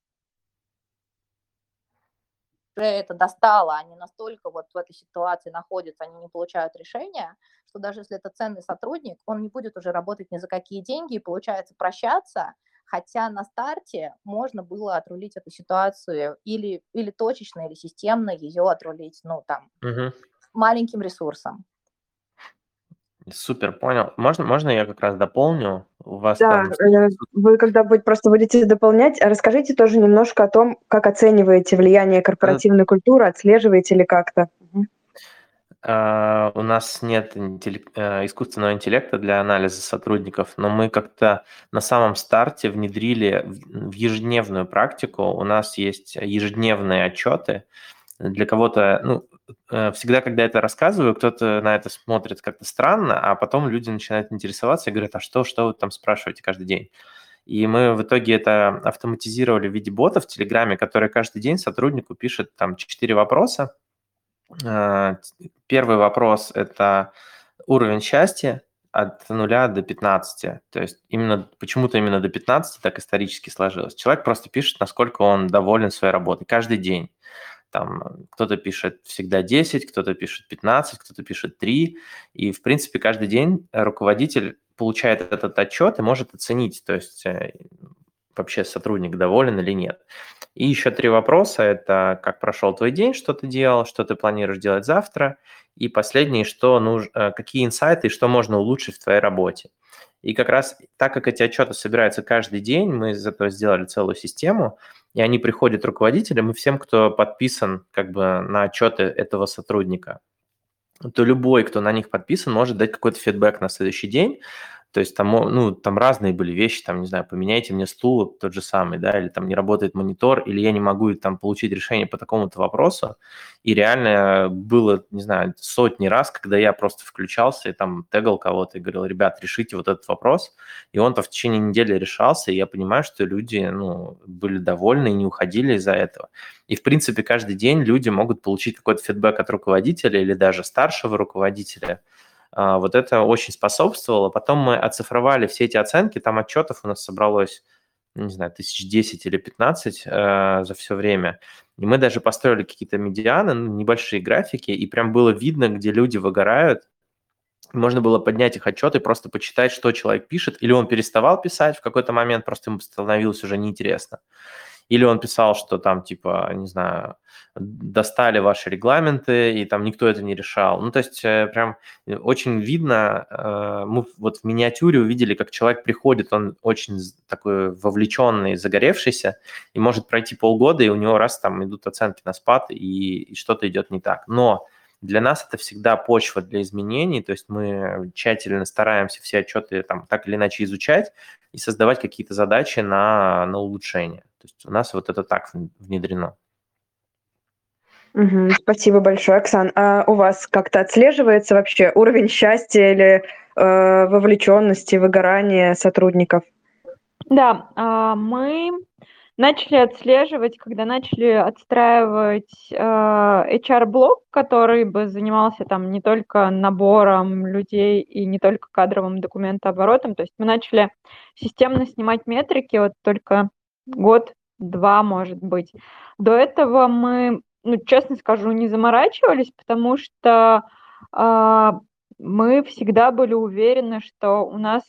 уже это достало, они настолько вот в этой ситуации находятся, они не получают решения, что даже если это ценный сотрудник, он не будет уже работать ни за какие деньги, и получается прощаться, хотя на старте можно было отрулить эту ситуацию или, или точечно, или системно ее отрулить, ну, там, угу. маленьким ресурсом. Супер, понял. Можно, можно я как раз дополню? У вас да, там... Э, вы когда будете просто будете дополнять, расскажите тоже немножко о том, как оцениваете влияние корпоративной культуры, отслеживаете ли как-то. Uh, у нас нет интеллек- uh, искусственного интеллекта для анализа сотрудников, но мы как-то на самом старте внедрили в, ежедневную практику. У нас есть ежедневные отчеты. Для кого-то, ну, uh, всегда, когда это рассказываю, кто-то на это смотрит как-то странно, а потом люди начинают интересоваться и говорят, а что, что вы там спрашиваете каждый день? И мы в итоге это автоматизировали в виде бота в Телеграме, который каждый день сотруднику пишет там четыре вопроса, Э, первый вопрос – это уровень счастья от 0 до 15. То есть именно почему-то именно до 15 так исторически сложилось. Человек просто пишет, насколько он доволен своей работой каждый день. Там кто-то пишет всегда 10, кто-то пишет 15, кто-то пишет 3. И, в принципе, каждый день руководитель получает этот отчет и может оценить, то есть э, вообще сотрудник доволен или нет. И еще три вопроса. Это как прошел твой день, что ты делал, что ты планируешь делать завтра. И последний, что нуж... Э, какие инсайты что можно улучшить в твоей работе. И как раз так как эти отчеты собираются каждый день, мы из этого сделали целую систему, и они приходят руководителям и всем, кто подписан как бы на отчеты этого сотрудника то любой, кто на них подписан, может дать какой-то фидбэк на следующий день, то есть там, ну, там разные были вещи, там, не знаю, поменяйте мне стул тот же самый, да, или там не работает монитор, или я не могу там получить решение по такому-то вопросу. И реально было, не знаю, сотни раз, когда я просто включался и там тегал кого-то и говорил, ребят, решите вот этот вопрос. И он-то в течение недели решался, и я понимаю, что люди, ну, были довольны и не уходили из-за этого. И, в принципе, каждый день люди могут получить какой-то фидбэк от руководителя или даже старшего руководителя – вот это очень способствовало. Потом мы оцифровали все эти оценки, там отчетов у нас собралось, не знаю, тысяч десять или пятнадцать э, за все время. И мы даже построили какие-то медианы, ну, небольшие графики, и прям было видно, где люди выгорают. Можно было поднять их отчеты, просто почитать, что человек пишет, или он переставал писать в какой-то момент, просто ему становилось уже неинтересно. Или он писал, что там, типа, не знаю, достали ваши регламенты, и там никто это не решал. Ну, то есть э, прям очень видно, э, мы вот в миниатюре увидели, как человек приходит, он очень такой вовлеченный, загоревшийся, и может пройти полгода, и у него раз там идут оценки на спад, и, и что-то идет не так. Но для нас это всегда почва для изменений, то есть мы тщательно стараемся все отчеты там так или иначе изучать и создавать какие-то задачи на, на улучшение. То есть у нас вот это так внедрено. Угу, спасибо большое, Оксан. А у вас как-то отслеживается вообще уровень счастья или э, вовлеченности, выгорания сотрудников? Да, э, мы начали отслеживать, когда начали отстраивать э, HR-блок, который бы занимался там не только набором людей и не только кадровым документооборотом. То есть мы начали системно снимать метрики вот только год-два, может быть. До этого мы, ну, честно скажу, не заморачивались, потому что э, мы всегда были уверены, что у нас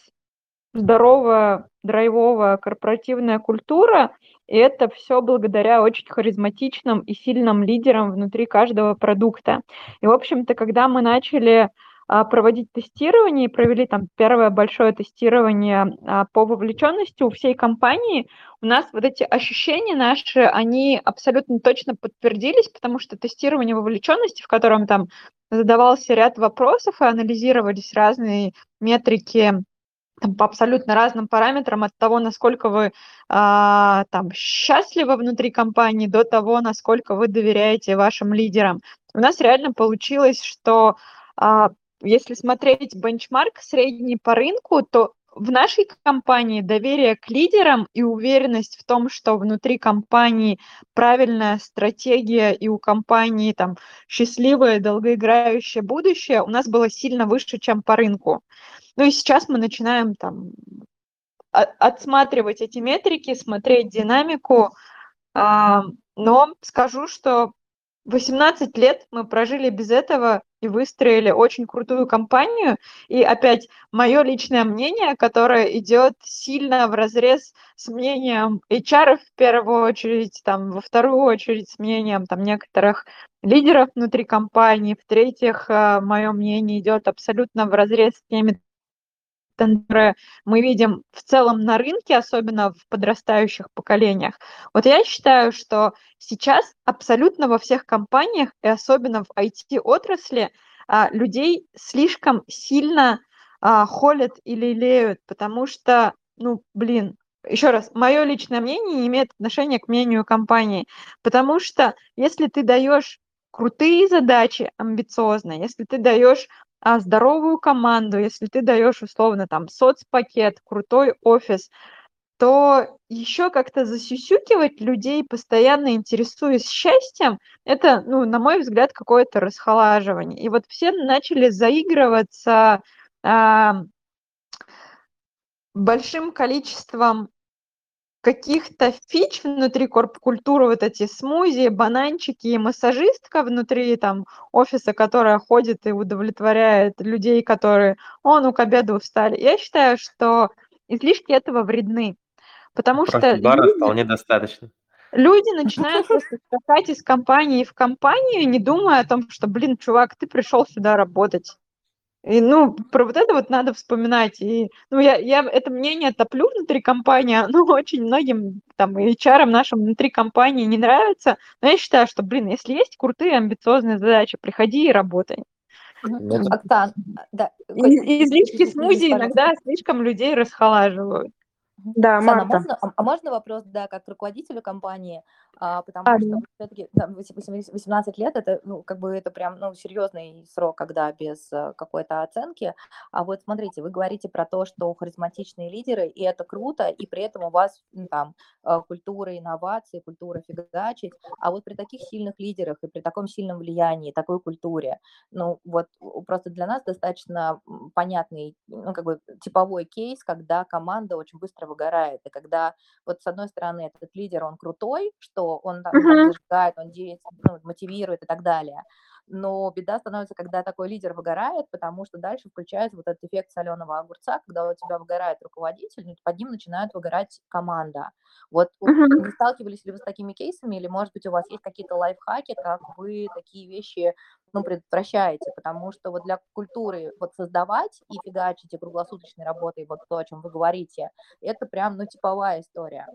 здоровая, драйвовая корпоративная культура, и это все благодаря очень харизматичным и сильным лидерам внутри каждого продукта. И, в общем-то, когда мы начали проводить тестирование, провели там первое большое тестирование а, по вовлеченности у всей компании, у нас вот эти ощущения наши, они абсолютно точно подтвердились, потому что тестирование вовлеченности, в котором там задавался ряд вопросов и анализировались разные метрики там, по абсолютно разным параметрам от того, насколько вы а, там счастливы внутри компании, до того, насколько вы доверяете вашим лидерам. У нас реально получилось, что а, если смотреть бенчмарк средний по рынку, то в нашей компании доверие к лидерам и уверенность в том, что внутри компании правильная стратегия и у компании там счастливое долгоиграющее будущее у нас было сильно выше, чем по рынку. Ну и сейчас мы начинаем там отсматривать эти метрики, смотреть динамику, а, но скажу, что 18 лет мы прожили без этого и выстроили очень крутую компанию. И опять мое личное мнение, которое идет сильно в разрез с мнением HR в первую очередь, там, во вторую очередь с мнением там, некоторых лидеров внутри компании, в-третьих, э, мое мнение идет абсолютно в разрез с теми которые мы видим в целом на рынке, особенно в подрастающих поколениях. Вот я считаю, что сейчас абсолютно во всех компаниях, и особенно в IT-отрасли, а, людей слишком сильно а, холят или лелеют, потому что, ну, блин, еще раз, мое личное мнение не имеет отношения к мнению компании, потому что если ты даешь крутые задачи амбициозные, если ты даешь а, здоровую команду, если ты даешь условно там соцпакет, крутой офис, то еще как-то засюсюкивать людей, постоянно интересуясь счастьем, это, ну, на мой взгляд, какое-то расхолаживание. И вот все начали заигрываться а, большим количеством каких-то фич внутри корп-культуры, вот эти смузи, бананчики и массажистка внутри там офиса, которая ходит и удовлетворяет людей, которые, о, ну, к обеду встали. Я считаю, что излишки этого вредны. Потому Просто что... бара люди... вполне достаточно. люди начинают просто скакать из компании в компанию, не думая о том, что, блин, чувак, ты пришел сюда работать. И, ну, про вот это вот надо вспоминать. И, ну, я, я это мнение топлю внутри компании, но очень многим там HR нашим внутри компании не нравится. Но я считаю, что, блин, если есть крутые, амбициозные задачи, приходи и работай. Октан, да. И, излишки смузи иногда слишком людей расхолаживают. Да, Сана, Марта. можно, а, а можно вопрос, да, как руководителю компании, а, потому А, что да. все-таки да, 18 лет это, ну, как бы это прям, ну, серьезный срок, когда без э, какой-то оценки. А вот смотрите, вы говорите про то, что харизматичные лидеры, и это круто, и при этом у вас ну, там э, культура инноваций, культура фигачить. А вот при таких сильных лидерах и при таком сильном влиянии, такой культуре, ну, вот просто для нас достаточно понятный, ну, как бы типовой кейс, когда команда очень быстро выгорает, и когда вот с одной стороны этот лидер, он крутой, что он там, Мгм. зажигает, он де- ну, мотивирует и так далее, но беда становится, когда такой лидер выгорает, потому что дальше включается вот этот эффект соленого огурца, когда у тебя выгорает руководитель, ну, под ним начинает выгорать команда. Вот Мгм. не сталкивались ли вы с такими кейсами, или, может быть, у вас есть какие-то лайфхаки, как вы такие вещи ну, предотвращаете, потому что вот для культуры вот создавать и фигачить и круглосуточной работой, вот то, о чем вы говорите, это прям, ну, типовая история.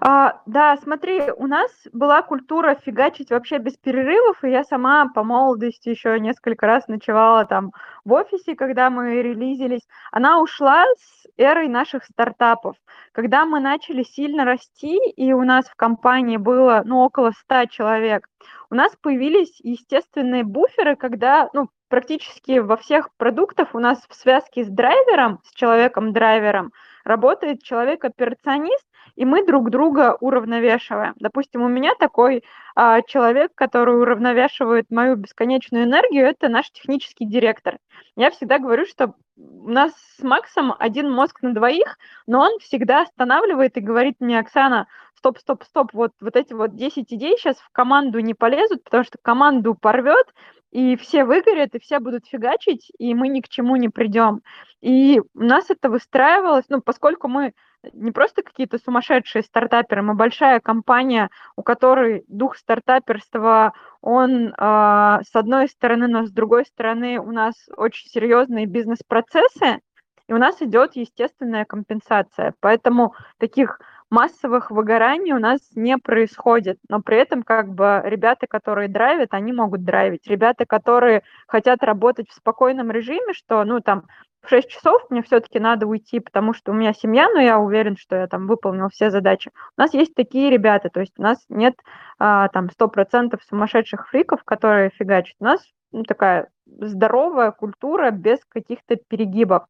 А, да, смотри, у нас была культура фигачить вообще без перерывов, и я сама по молодости еще несколько раз ночевала там в офисе, когда мы релизились. Она ушла с эрой наших стартапов. Когда мы начали сильно расти, и у нас в компании было ну, около 100 человек, у нас появились естественные буферы, когда ну, практически во всех продуктах у нас в связке с драйвером, с человеком-драйвером, работает человек-операционист, и мы друг друга уравновешиваем. Допустим, у меня такой а, человек, который уравновешивает мою бесконечную энергию, это наш технический директор. Я всегда говорю, что у нас с Максом один мозг на двоих, но он всегда останавливает и говорит мне, Оксана, стоп, стоп, стоп, вот, вот эти вот 10 идей сейчас в команду не полезут, потому что команду порвет, и все выгорят, и все будут фигачить, и мы ни к чему не придем. И у нас это выстраивалось, ну, поскольку мы не просто какие-то сумасшедшие стартаперы, мы большая компания, у которой дух стартаперства, он э, с одной стороны, но с другой стороны у нас очень серьезные бизнес-процессы, и у нас идет естественная компенсация. Поэтому таких массовых выгораний у нас не происходит, но при этом как бы ребята, которые драйвят, они могут драйвить. Ребята, которые хотят работать в спокойном режиме, что, ну, там, в 6 часов мне все-таки надо уйти, потому что у меня семья, но я уверен, что я там выполнил все задачи. У нас есть такие ребята, то есть у нас нет а, там 100% сумасшедших фриков, которые фигачат. У нас ну, такая здоровая культура без каких-то перегибов.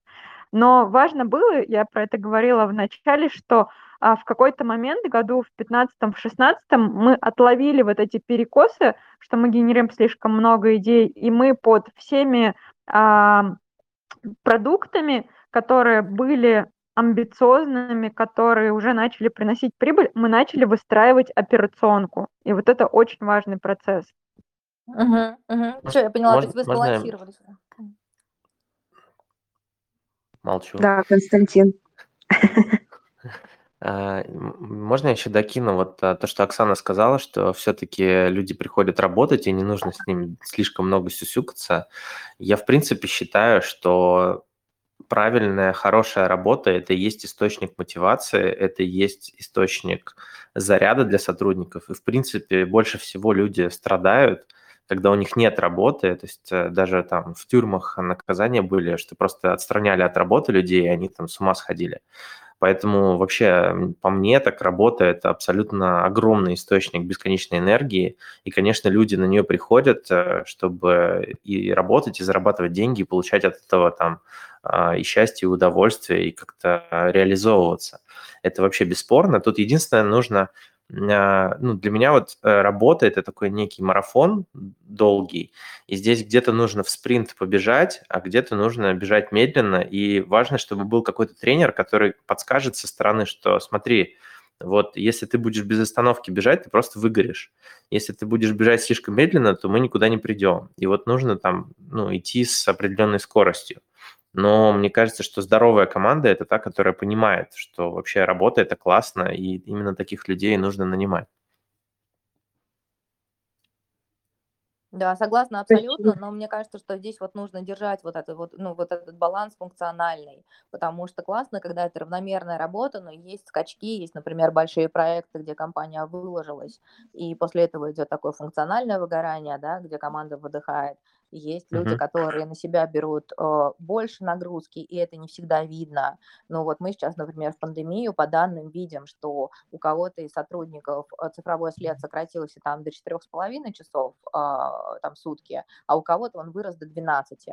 Но важно было, я про это говорила в начале, что а, в какой-то момент, году в 15-16, мы отловили вот эти перекосы, что мы генерим слишком много идей, и мы под всеми а, продуктами, которые были амбициозными, которые уже начали приносить прибыль, мы начали выстраивать операционку. И вот это очень важный процесс. Угу, угу. Все, я поняла, Можно- то есть вы можно сбалансировались. Молчу. Да, Константин. А, Можно я еще докину вот а, то, что Оксана сказала, что все-таки люди приходят работать, и не нужно с ними слишком много сюсюкаться. Я, в принципе, считаю, что правильная, хорошая работа – это и есть источник мотивации, это и есть источник заряда для сотрудников. И, в принципе, больше всего люди страдают, когда у них нет работы, то есть э, даже там в тюрьмах наказания были, что просто отстраняли от работы людей, и они там с ума сходили. Поэтому вообще, по мне, так работа – это абсолютно огромный источник бесконечной энергии. И, конечно, люди на нее приходят, э, чтобы и работать, и зарабатывать деньги, и получать от этого там а, и счастье, и удовольствие, и как-то реализовываться. Это вообще бесспорно. Тут единственное, нужно ну, для меня вот э, работа – это такой некий марафон долгий, и здесь где-то нужно в спринт побежать, а где-то нужно бежать медленно, и важно, чтобы был какой-то тренер, который подскажет со стороны, что смотри, вот если ты будешь без остановки бежать, ты просто выгоришь. Если ты будешь бежать слишком медленно, то мы никуда не придем. И вот нужно там ну, идти с определенной скоростью. Но мне кажется, что здоровая команда – это та, которая понимает, что вообще работа – это классно, и именно таких людей нужно нанимать. Да, согласна абсолютно, но мне кажется, что здесь вот нужно держать вот этот вот, ну, вот этот баланс функциональный, потому что классно, когда это равномерная работа, но есть скачки, есть, например, большие проекты, где компания выложилась, и после этого идет такое функциональное выгорание, да, где команда выдыхает, есть люди, которые на себя берут э, больше нагрузки, и это не всегда видно. Ну вот мы сейчас, например, в пандемию по данным видим, что у кого-то из сотрудников э, цифровой след сократился там до 4,5 часов а, там сутки, а у кого-то он вырос до 12.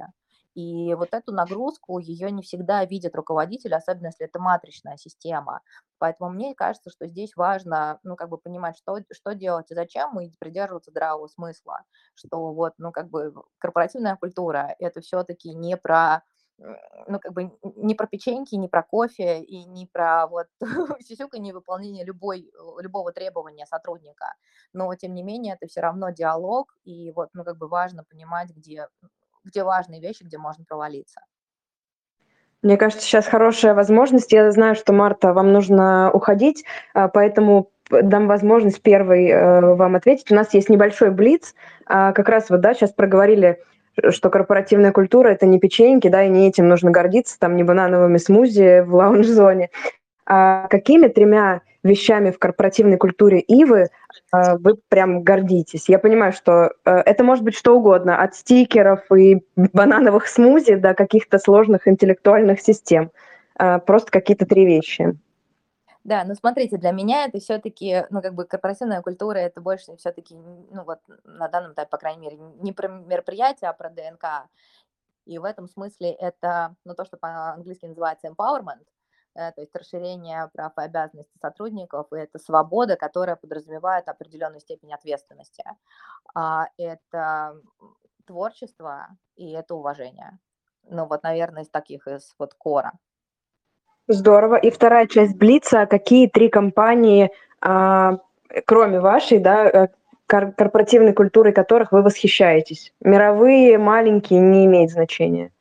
И вот эту нагрузку, ее не всегда видит руководитель, особенно если это матричная система. Поэтому мне кажется, что здесь важно, ну, как бы понимать, что, что делать и зачем, и придерживаться здравого смысла, что вот, ну, как бы корпоративная культура – это все-таки не про ну, как бы не про печеньки, не про кофе и не про вот сисюканье выполнение любой, любого требования сотрудника. Но, тем не менее, это все равно диалог, и вот, ну, как бы важно понимать, где, где важные вещи, где можно провалиться. Мне кажется, сейчас хорошая возможность. Я знаю, что, Марта, вам нужно уходить, а, поэтому дам возможность первой э, вам ответить. У нас есть небольшой блиц. А, как раз вот, да, сейчас проговорили, что корпоративная культура – это не печеньки, да, и не этим нужно гордиться, там, не банановыми смузи в лаунж-зоне. А какими тремя вещами в корпоративной культуре Ивы а, вы прям гордитесь? Я понимаю, что э, это может быть что угодно, от стикеров и банановых смузи до каких-то сложных интеллектуальных систем. А, просто какие-то три вещи. Да, ну смотрите, для меня это все-таки, ну как бы корпоративная культура, это больше все-таки, ну вот на данном этапе, по крайней мере, не про мероприятие, а про ДНК. И в этом смысле это, ну то, что по-английски называется empowerment, то есть расширение прав и обязанностей сотрудников, и это свобода, которая подразумевает определенную степень ответственности. А, это творчество и это уважение. Ну вот, наверное, из таких, из вот кора. Здорово. И вторая часть Блица. Какие три компании, а, кроме вашей, да, э, корпоративной культуры которых вы восхищаетесь? Мировые, маленькие, не имеет значения.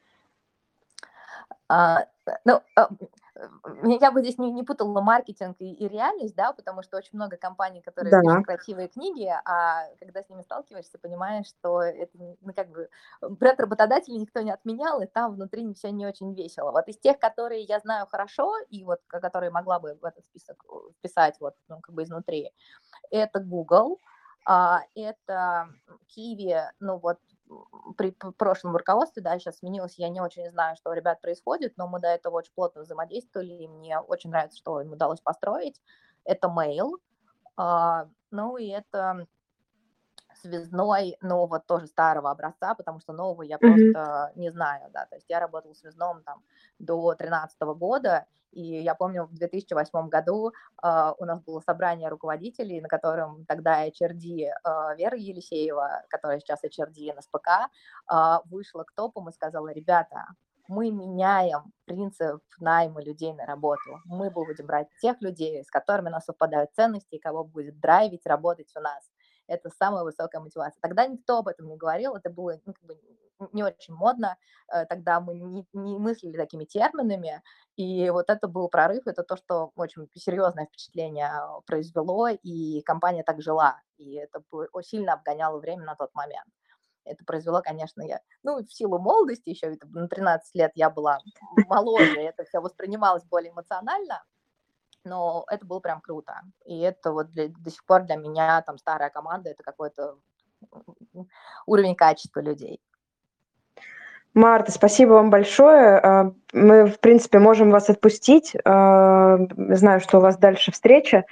А, ну, а, я бы здесь не, не путала маркетинг и, и реальность, да, потому что очень много компаний, которые да. пишут красивые книги, а когда с ними сталкиваешься, понимаешь, что это, ну, как бы, бренд работодателя никто не отменял, и там внутри все не очень весело. Вот из тех, которые я знаю хорошо, и вот, которые могла бы в этот список вписать, вот, ну, как бы изнутри, это Google, а, это Kiwi, ну, вот, при прошлом руководстве, да, сейчас сменилось, я не очень знаю, что у ребят происходит, но мы до этого очень плотно взаимодействовали, и мне очень нравится, что им удалось построить. Это Mail, а, ну и это связной, но вот тоже старого образца, потому что нового я mm-hmm. просто не знаю, да, то есть я работала связном там до 2013 года, и я помню, в 2008 году э, у нас было собрание руководителей, на котором тогда HRD э, Вера Елисеева, которая сейчас HRD НСПК, э, вышла к топам и сказала, ребята, мы меняем принцип найма людей на работу. Мы будем брать тех людей, с которыми у нас совпадают ценности, и кого будет драйвить работать у нас это самая высокая мотивация. Тогда никто об этом не говорил, это было ну, как бы не очень модно, э, тогда мы не, не мыслили такими терминами, и вот это был прорыв, это то, что очень серьезное впечатление произвело, и компания так жила, и это сильно обгоняло время на тот момент. Это произвело, конечно, я, ну, в силу молодости еще, на 13 лет я была моложе, это все воспринималось более эмоционально, но это было прям круто. И это вот для, до сих пор для меня там старая команда, это какой-то уровень качества людей. Марта, спасибо вам большое. А, мы, в принципе, можем вас отпустить. А, знаю, что у вас дальше встреча.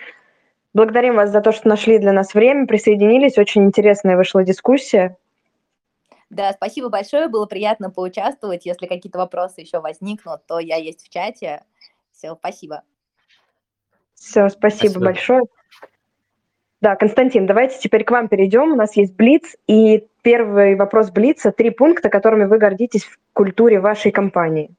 Благодарим вас за то, что нашли для нас время, присоединились. Очень интересная вышла дискуссия. Да, спасибо большое, было приятно поучаствовать. Если какие-то вопросы еще возникнут, то я есть в чате. Все, спасибо. Все, спасибо, спасибо большое. Да, Константин, давайте теперь к вам перейдем. У нас есть Блиц, и первый вопрос Блица – три пункта, которыми вы гордитесь в культуре вашей компании.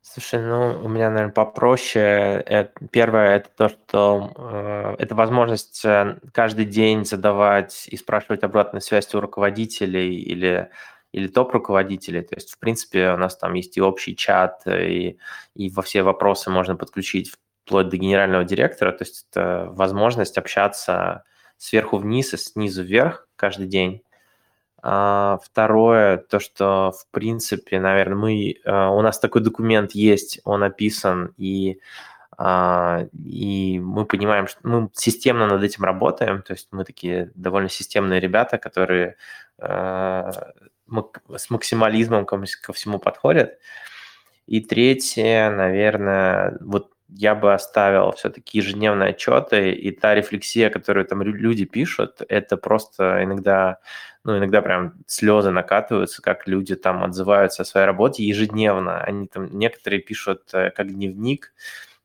Слушай, ну, у меня, наверное, попроще. Первое – это то, что э, это возможность э, каждый день задавать и спрашивать обратную связь у руководителей или или топ-руководителей. То есть, в принципе, у нас там есть и общий чат, и, и во все вопросы можно подключить вплоть до генерального директора. То есть это возможность общаться сверху вниз и снизу вверх каждый день. А, второе, то, что, в принципе, наверное, мы, а, у нас такой документ есть, он описан, и, а, и мы понимаем, что мы системно над этим работаем, то есть мы такие довольно системные ребята, которые с максимализмом ко всему подходят. И третье, наверное, вот я бы оставил все-таки ежедневные отчеты, и та рефлексия, которую там люди пишут, это просто иногда, ну, иногда прям слезы накатываются, как люди там отзываются о своей работе ежедневно. Они там, некоторые пишут э, как дневник,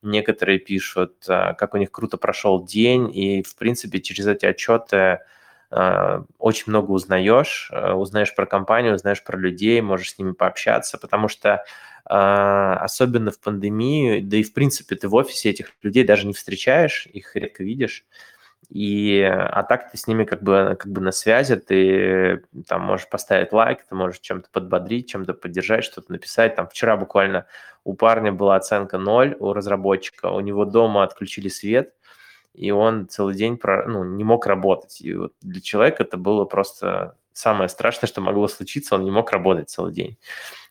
некоторые пишут, э, как у них круто прошел день, и, в принципе, через эти отчеты э, очень много узнаешь, узнаешь про компанию, узнаешь про людей, можешь с ними пообщаться, потому что особенно в пандемию, да и в принципе ты в офисе этих людей даже не встречаешь, их редко видишь, и, а так ты с ними как бы, как бы на связи, ты там можешь поставить лайк, ты можешь чем-то подбодрить, чем-то поддержать, что-то написать. Там вчера буквально у парня была оценка 0 у разработчика, у него дома отключили свет, и он целый день про, ну, не мог работать. И вот для человека это было просто самое страшное, что могло случиться, он не мог работать целый день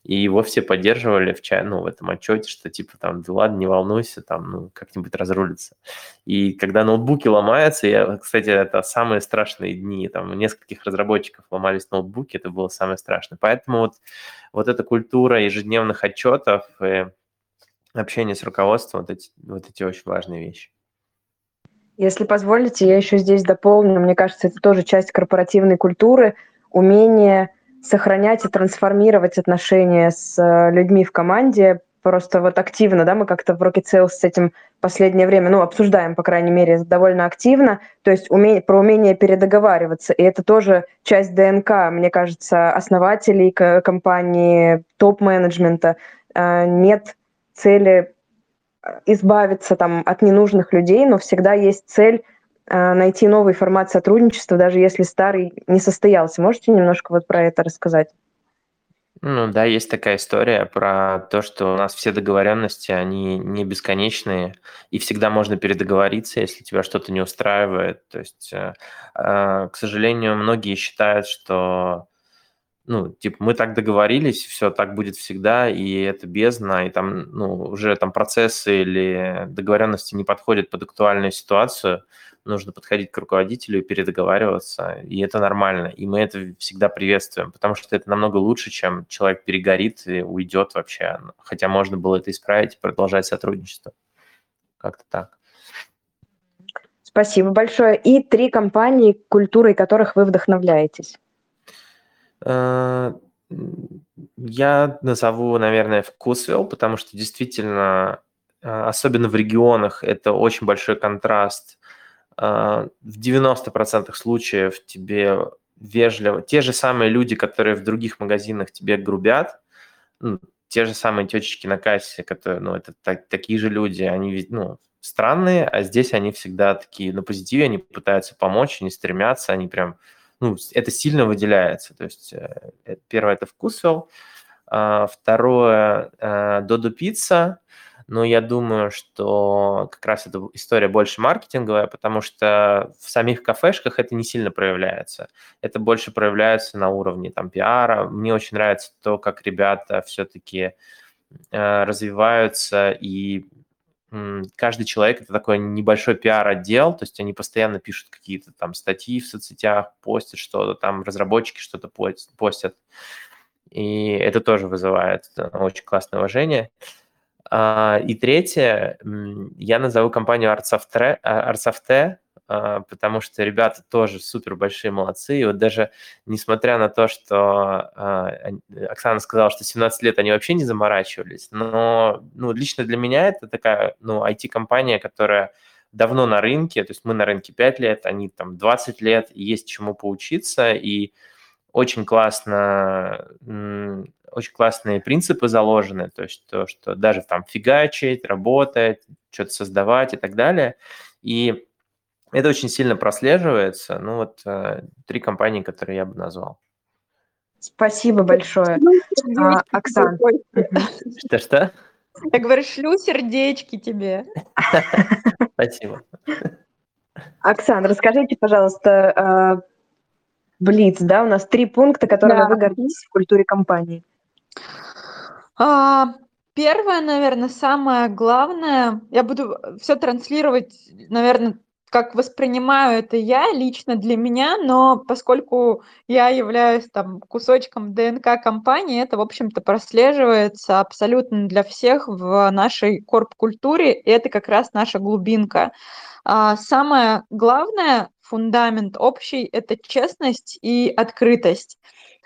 и его все поддерживали в, чай, ну, в этом отчете, что типа там, да ладно, не волнуйся, там, ну, как-нибудь разрулится. И когда ноутбуки ломаются, я, кстати, это самые страшные дни, там, у нескольких разработчиков ломались ноутбуки, это было самое страшное. Поэтому вот, вот эта культура ежедневных отчетов и общение с руководством, вот эти, вот эти очень важные вещи. Если позволите, я еще здесь дополню. Мне кажется, это тоже часть корпоративной культуры, умение сохранять и трансформировать отношения с э, людьми в команде, просто вот активно, да, мы как-то в Rocket Sales с этим последнее время, ну, обсуждаем, по крайней мере, довольно активно, то есть умение, про умение передоговариваться, и это тоже часть ДНК, мне кажется, основателей компании, топ-менеджмента. Э, нет цели избавиться там от ненужных людей, но всегда есть цель а, найти новый формат сотрудничества, даже если старый не состоялся. Можете немножко вот про это рассказать? Ну да, есть такая история про то, что у нас все договоренности, они не бесконечные, и всегда можно передоговориться, если тебя что-то не устраивает. То есть, э, э, к сожалению, многие считают, что ну, типа, мы так договорились, все так будет всегда, и это бездна, и там, ну, уже там процессы или договоренности не подходят под актуальную ситуацию, нужно подходить к руководителю и передоговариваться, и это нормально, и мы это всегда приветствуем, потому что это намного лучше, чем человек перегорит и уйдет вообще, хотя можно было это исправить и продолжать сотрудничество. Как-то так. Спасибо большое. И три компании, культурой которых вы вдохновляетесь. Э, я назову, наверное, вкусвилл, потому что действительно, э, особенно в регионах, это очень большой контраст. А, в 90% случаев тебе вежливо, те же самые люди, которые в других магазинах тебе грубят, ну, те же самые тетечки на кассе, которые, ну, это так, такие же люди, они, ну, странные, а здесь они всегда такие на позитиве, они пытаются помочь, они стремятся, они прям, ну, это сильно выделяется. То есть э, первое – это вкусвелл, а, второе – Додо Пицца – но я думаю, что как раз эта история больше маркетинговая, потому что в самих кафешках это не сильно проявляется. Это больше проявляется на уровне там пиара. Мне очень нравится то, как ребята все-таки э, развиваются и каждый человек это такой небольшой пиар-отдел, то есть они постоянно пишут какие-то там статьи в соцсетях, постят что-то, там разработчики что-то постят. И это тоже вызывает э, очень классное уважение. А, и третье, я назову компанию а, потому что ребята тоже супер большие молодцы. И вот даже несмотря на то, что а, Оксана сказала, что 17 лет они вообще не заморачивались, но ну, лично для меня это такая ну, IT-компания, которая давно на рынке, то есть мы на рынке 5 лет, они там 20 лет, и есть чему поучиться, и очень классно очень классные принципы заложены, то есть то, что даже там фигачить, работать, что-то создавать и так далее. И это очень сильно прослеживается. Ну вот э, три компании, которые я бы назвал. Спасибо большое. А, Оксан. Что-что? Я говорю, шлю сердечки тебе. Спасибо. Оксан, расскажите, пожалуйста, а, Блиц, да, у нас три пункта, которыми Да. вы гордитесь в культуре компании. А, Первое, наверное, самое главное, я буду все транслировать, наверное, как воспринимаю это я лично для меня, но поскольку я являюсь там кусочком ДНК компании, это, в общем-то, прослеживается абсолютно для всех в нашей корп-культуре, и это как раз наша глубинка. А, Самое главное, фундамент общий, это честность и открытость.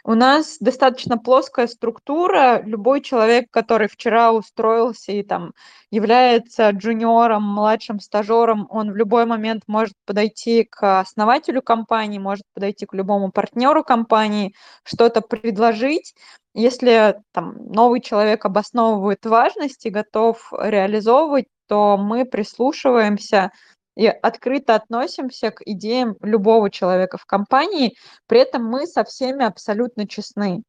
У нас достаточно плоская структура. Любой человек, который вчера устроился и там является джуниором, младшим стажером, он в любой момент может подойти к основателю компании, может подойти к любому партнеру компании, что-то предложить. Если там новый человек обосновывает важность и готов реализовывать, то мы прислушиваемся и открыто относимся к идеям любого человека в компании, при этом мы со всеми абсолютно честны.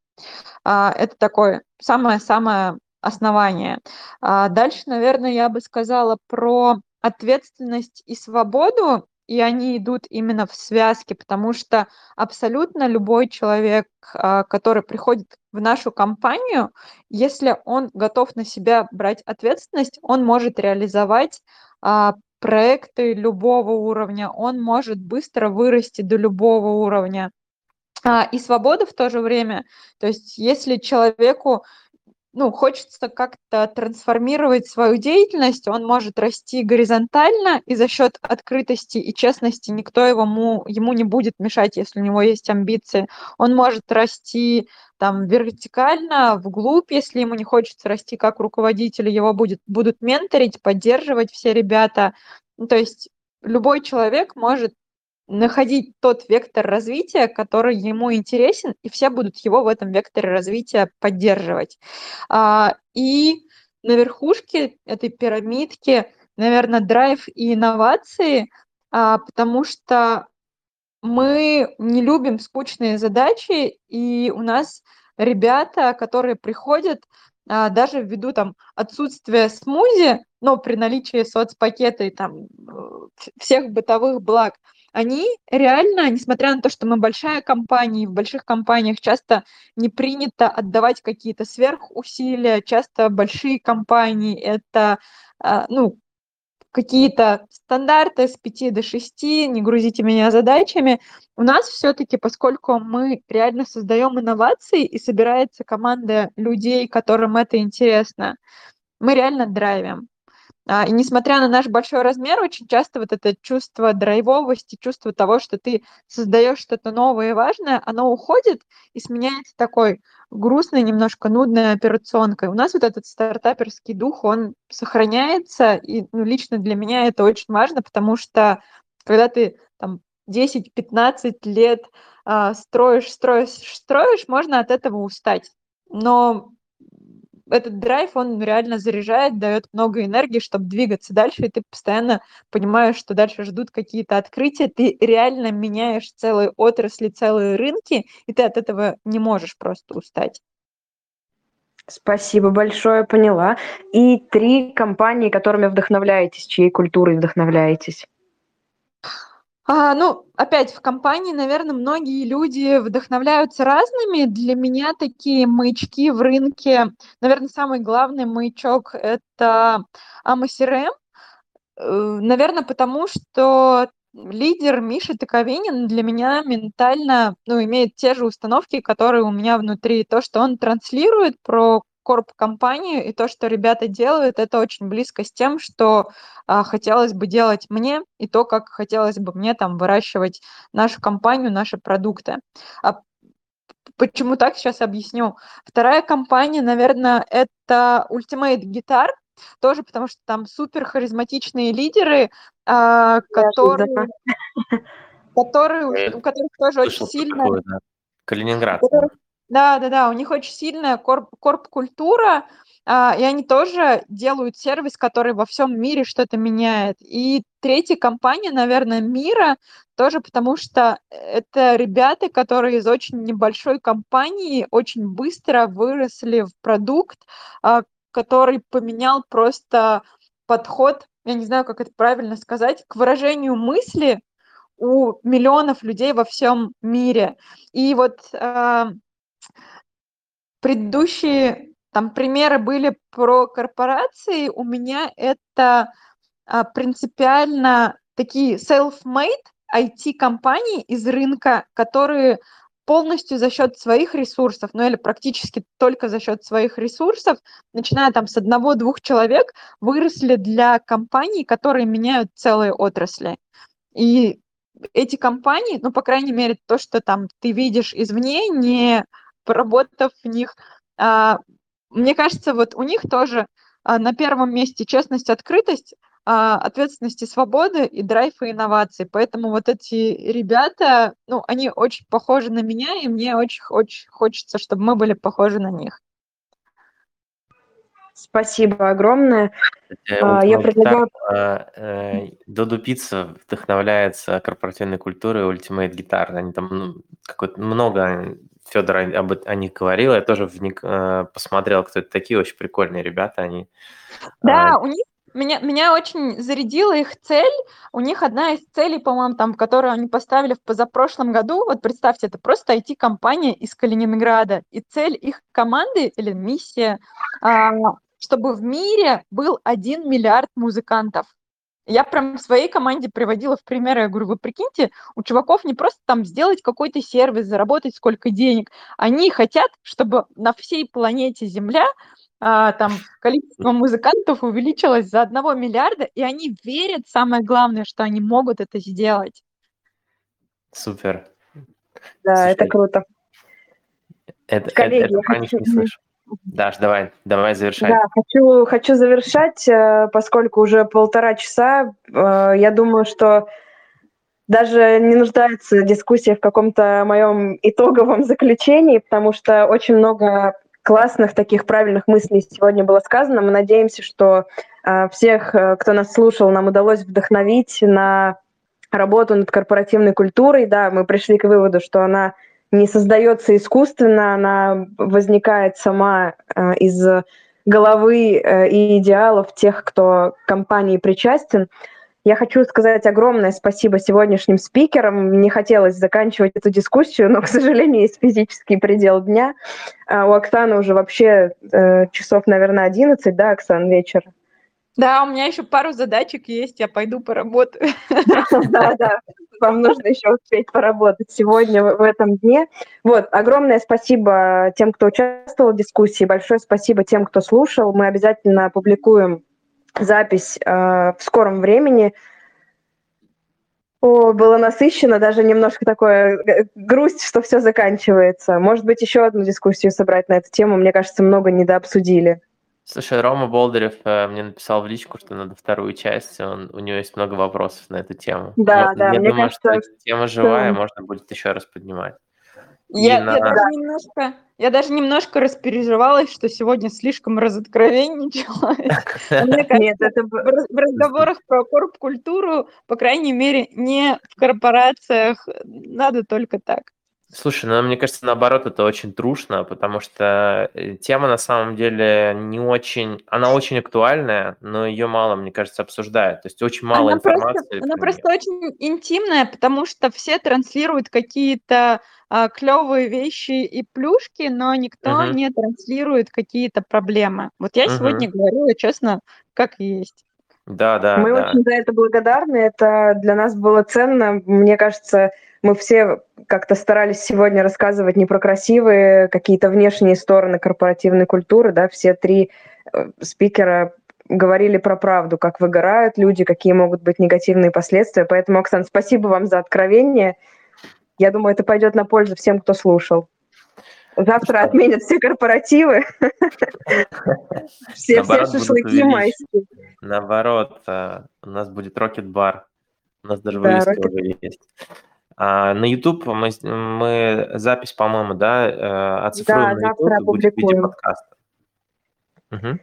А, Это такое самое-самое основание. А Дальше, наверное, я бы сказала про ответственность и свободу, и они идут именно в связке, потому что абсолютно любой человек, а, который приходит в нашу компанию, если он готов на себя брать ответственность, он может реализовать проекты любого уровня, он может быстро вырасти до любого уровня. А, И свобода в то же время, то есть если человеку ну, хочется как-то трансформировать свою деятельность, он может расти горизонтально, и за счет открытости и честности никто ему, ему не будет мешать, если у него есть амбиции. Он может расти там вертикально, вглубь, если ему не хочется расти как руководитель, его будет, будут менторить, поддерживать все ребята. Ну, то есть любой человек может находить тот вектор развития, который ему интересен, и все будут его в этом векторе развития поддерживать. А, И на верхушке этой пирамидки, наверное, драйв и инновации, а, потому что мы не любим скучные задачи, и у нас ребята, которые приходят, а, даже ввиду там отсутствия смузи, но при наличии соцпакета и там э, всех бытовых благ, они реально, несмотря на то, что мы большая компания, и в больших компаниях часто не принято отдавать какие-то сверхусилия, часто большие компании это, а, ну, какие-то стандарты с 5 до 6, не грузите меня задачами. У нас все-таки, поскольку мы реально создаем инновации и собирается команда людей, которым это интересно, мы реально драйвим. А, И несмотря на наш большой размер, очень часто вот это чувство драйвовости, чувство того, что ты создаешь что-то новое и важное, оно уходит и сменяется такой грустной, немножко нудной операционкой. У нас вот этот стартаперский дух, он сохраняется, и ну, лично для меня это очень важно, потому что когда ты там 10-15 лет а, строишь, строишь, строишь, можно от этого устать. Но этот драйв, он реально заряжает, дает много энергии, чтобы двигаться дальше, и ты постоянно понимаешь, что дальше ждут какие-то открытия, ты реально меняешь целые отрасли, целые рынки, и ты от этого не можешь просто устать. Спасибо большое, поняла. И три компании, которыми вдохновляетесь, чьей культурой вдохновляетесь. А, ну, опять в компании, наверное, многие люди вдохновляются разными. Для меня такие маячки в рынке, наверное, самый главный маячок – это AMA CRM. Э, Наверное, потому что лидер Миша Таковинин для меня ментально ну, имеет те же установки, которые у меня внутри. То, что он транслирует про корп-компанию и то, что ребята делают, это очень близко с тем, что а, хотелось бы делать мне, и то, как хотелось бы мне там выращивать нашу компанию, наши продукты. А почему так, сейчас объясню. Вторая компания, наверное, это Ultimate Guitar, тоже потому что там супер харизматичные лидеры, а, которые, которые, у которых тоже очень Слышал про сильно такую, да. Которых Да-да-да, у них очень сильная корп корп-культура, а, и они тоже делают сервис, который во всем мире что-то меняет. И третья компания, наверное, мира, тоже потому что это ребята, которые из очень небольшой компании очень быстро выросли в продукт, а, который поменял просто подход, я не знаю, как это правильно сказать, к выражению мысли у миллионов людей во всем мире. И вот э, предыдущие там примеры были про корпорации, у меня это а, принципиально такие self-made IT-компании из рынка, которые полностью за счет своих ресурсов, ну или практически только за счет своих ресурсов, начиная там с одного-двух человек, выросли для компаний, которые меняют целые отрасли. И эти компании, ну, по крайней мере, то, что там ты видишь извне, не поработав в них, а, мне кажется, вот у них тоже а, на первом месте честность, открытость, а, ответственность и свобода и драйв и инновации. Поэтому вот эти ребята, ну, они очень похожи на меня, и мне очень-очень хочется, чтобы мы были похожи на них. Спасибо огромное. А, я предлагаю... Э, Доду Пицца вдохновляется корпоративной культурой Ultimate Guitar. Они там ну, какое-то много Федор об, о них говорил, я тоже вник, э, посмотрел, кто это такие, очень прикольные ребята они. Да, а, у них меня, меня очень зарядила их цель. У них одна из целей, по-моему, там, которую они поставили в позапрошлом году, вот представьте, это просто IT-компания из Калининграда. И цель их команды или миссия, а, чтобы в мире был один миллиард музыкантов. Я прям в своей команде приводила в пример, я говорю, вы прикиньте, у чуваков не просто там сделать какой-то сервис, заработать сколько денег, они хотят, чтобы на всей планете Земля а, там количество музыкантов увеличилось за одного миллиарда, и они верят, самое главное, что они могут это сделать. Супер. Да, Слушай, это круто. Это, Коллеги, это, это про них не слышу. Даш, давай, давай завершай. Да, хочу, хочу завершать, э, поскольку уже полтора часа. Э, я думаю, что даже не нуждается дискуссия в каком-то моем итоговом заключении, потому что очень много классных таких правильных мыслей сегодня было сказано. Мы надеемся, что э, всех, кто нас слушал, нам удалось вдохновить на работу над корпоративной культурой. Да, мы пришли к выводу, что она не создается искусственно, она возникает сама э, из головы э, и идеалов тех, кто к компании причастен. Я хочу сказать огромное спасибо сегодняшним спикерам. Не хотелось заканчивать эту дискуссию, но, к сожалению, есть физический предел дня. А у Оксаны уже вообще э, часов, наверное, 11, да, Оксан, вечер? Да, у меня еще пару задачек есть, я пойду поработаю. Да, да, вам нужно еще успеть поработать сегодня, в этом дне. Вот, огромное спасибо тем, кто участвовал в дискуссии, большое спасибо тем, кто слушал. Мы обязательно опубликуем запись э, в скором времени. О, было насыщенно, даже немножко такое э, грусть, что все заканчивается. Может быть, еще одну дискуссию собрать на эту тему. Мне кажется, много недообсудили. Слушай, Рома Болдырев э, мне написал в личку, что надо вторую часть, он, у него есть много вопросов на эту тему. Да, Но, да, я мне думаю, кажется, что тема живая, что... можно будет еще раз поднимать. Я, на... я, даже немножко, я даже немножко распереживалась, что сегодня слишком разоткровенничала. Нет, это в разговорах про корп-культуру, по крайней мере, не в корпорациях, надо только так. Слушай, ну, мне кажется, наоборот, это очень трушно, потому что э, тема на самом деле не очень... Она очень актуальная, но ее мало, мне кажется, обсуждают. То есть очень мало она информации. Просто, она просто очень интимная, потому что все транслируют какие-то а, клевые вещи и плюшки, но никто угу. не транслирует какие-то проблемы. Вот я угу. сегодня говорила честно, как есть. Да, да. Мы да. очень за это благодарны. Это для нас было ценно. Мне кажется, мы все как-то старались сегодня рассказывать не про красивые какие-то внешние стороны корпоративной культуры, да, все три э, спикера говорили про правду, как выгорают люди, какие могут быть негативные последствия. Поэтому, Оксан, спасибо вам за откровение. Я думаю, это пойдет на пользу всем, кто слушал. Завтра отменят все корпоративы. Все шашлыки майские. Наоборот, э, у нас будет рокет-бар. У нас даже вывеска уже есть. А, на YouTube мы, мы запись, по-моему, да, э, оцифруем да, на YouTube будет в виде подкаста. Угу.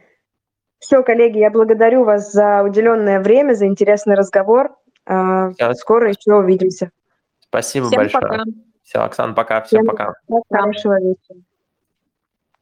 Все, коллеги, я благодарю вас за уделенное время, за интересный разговор. А, Все. Скоро еще увидимся. Спасибо Всем большое. Пока. Все, Оксана, пока. Всем, Всем пока. Хорошего вечера.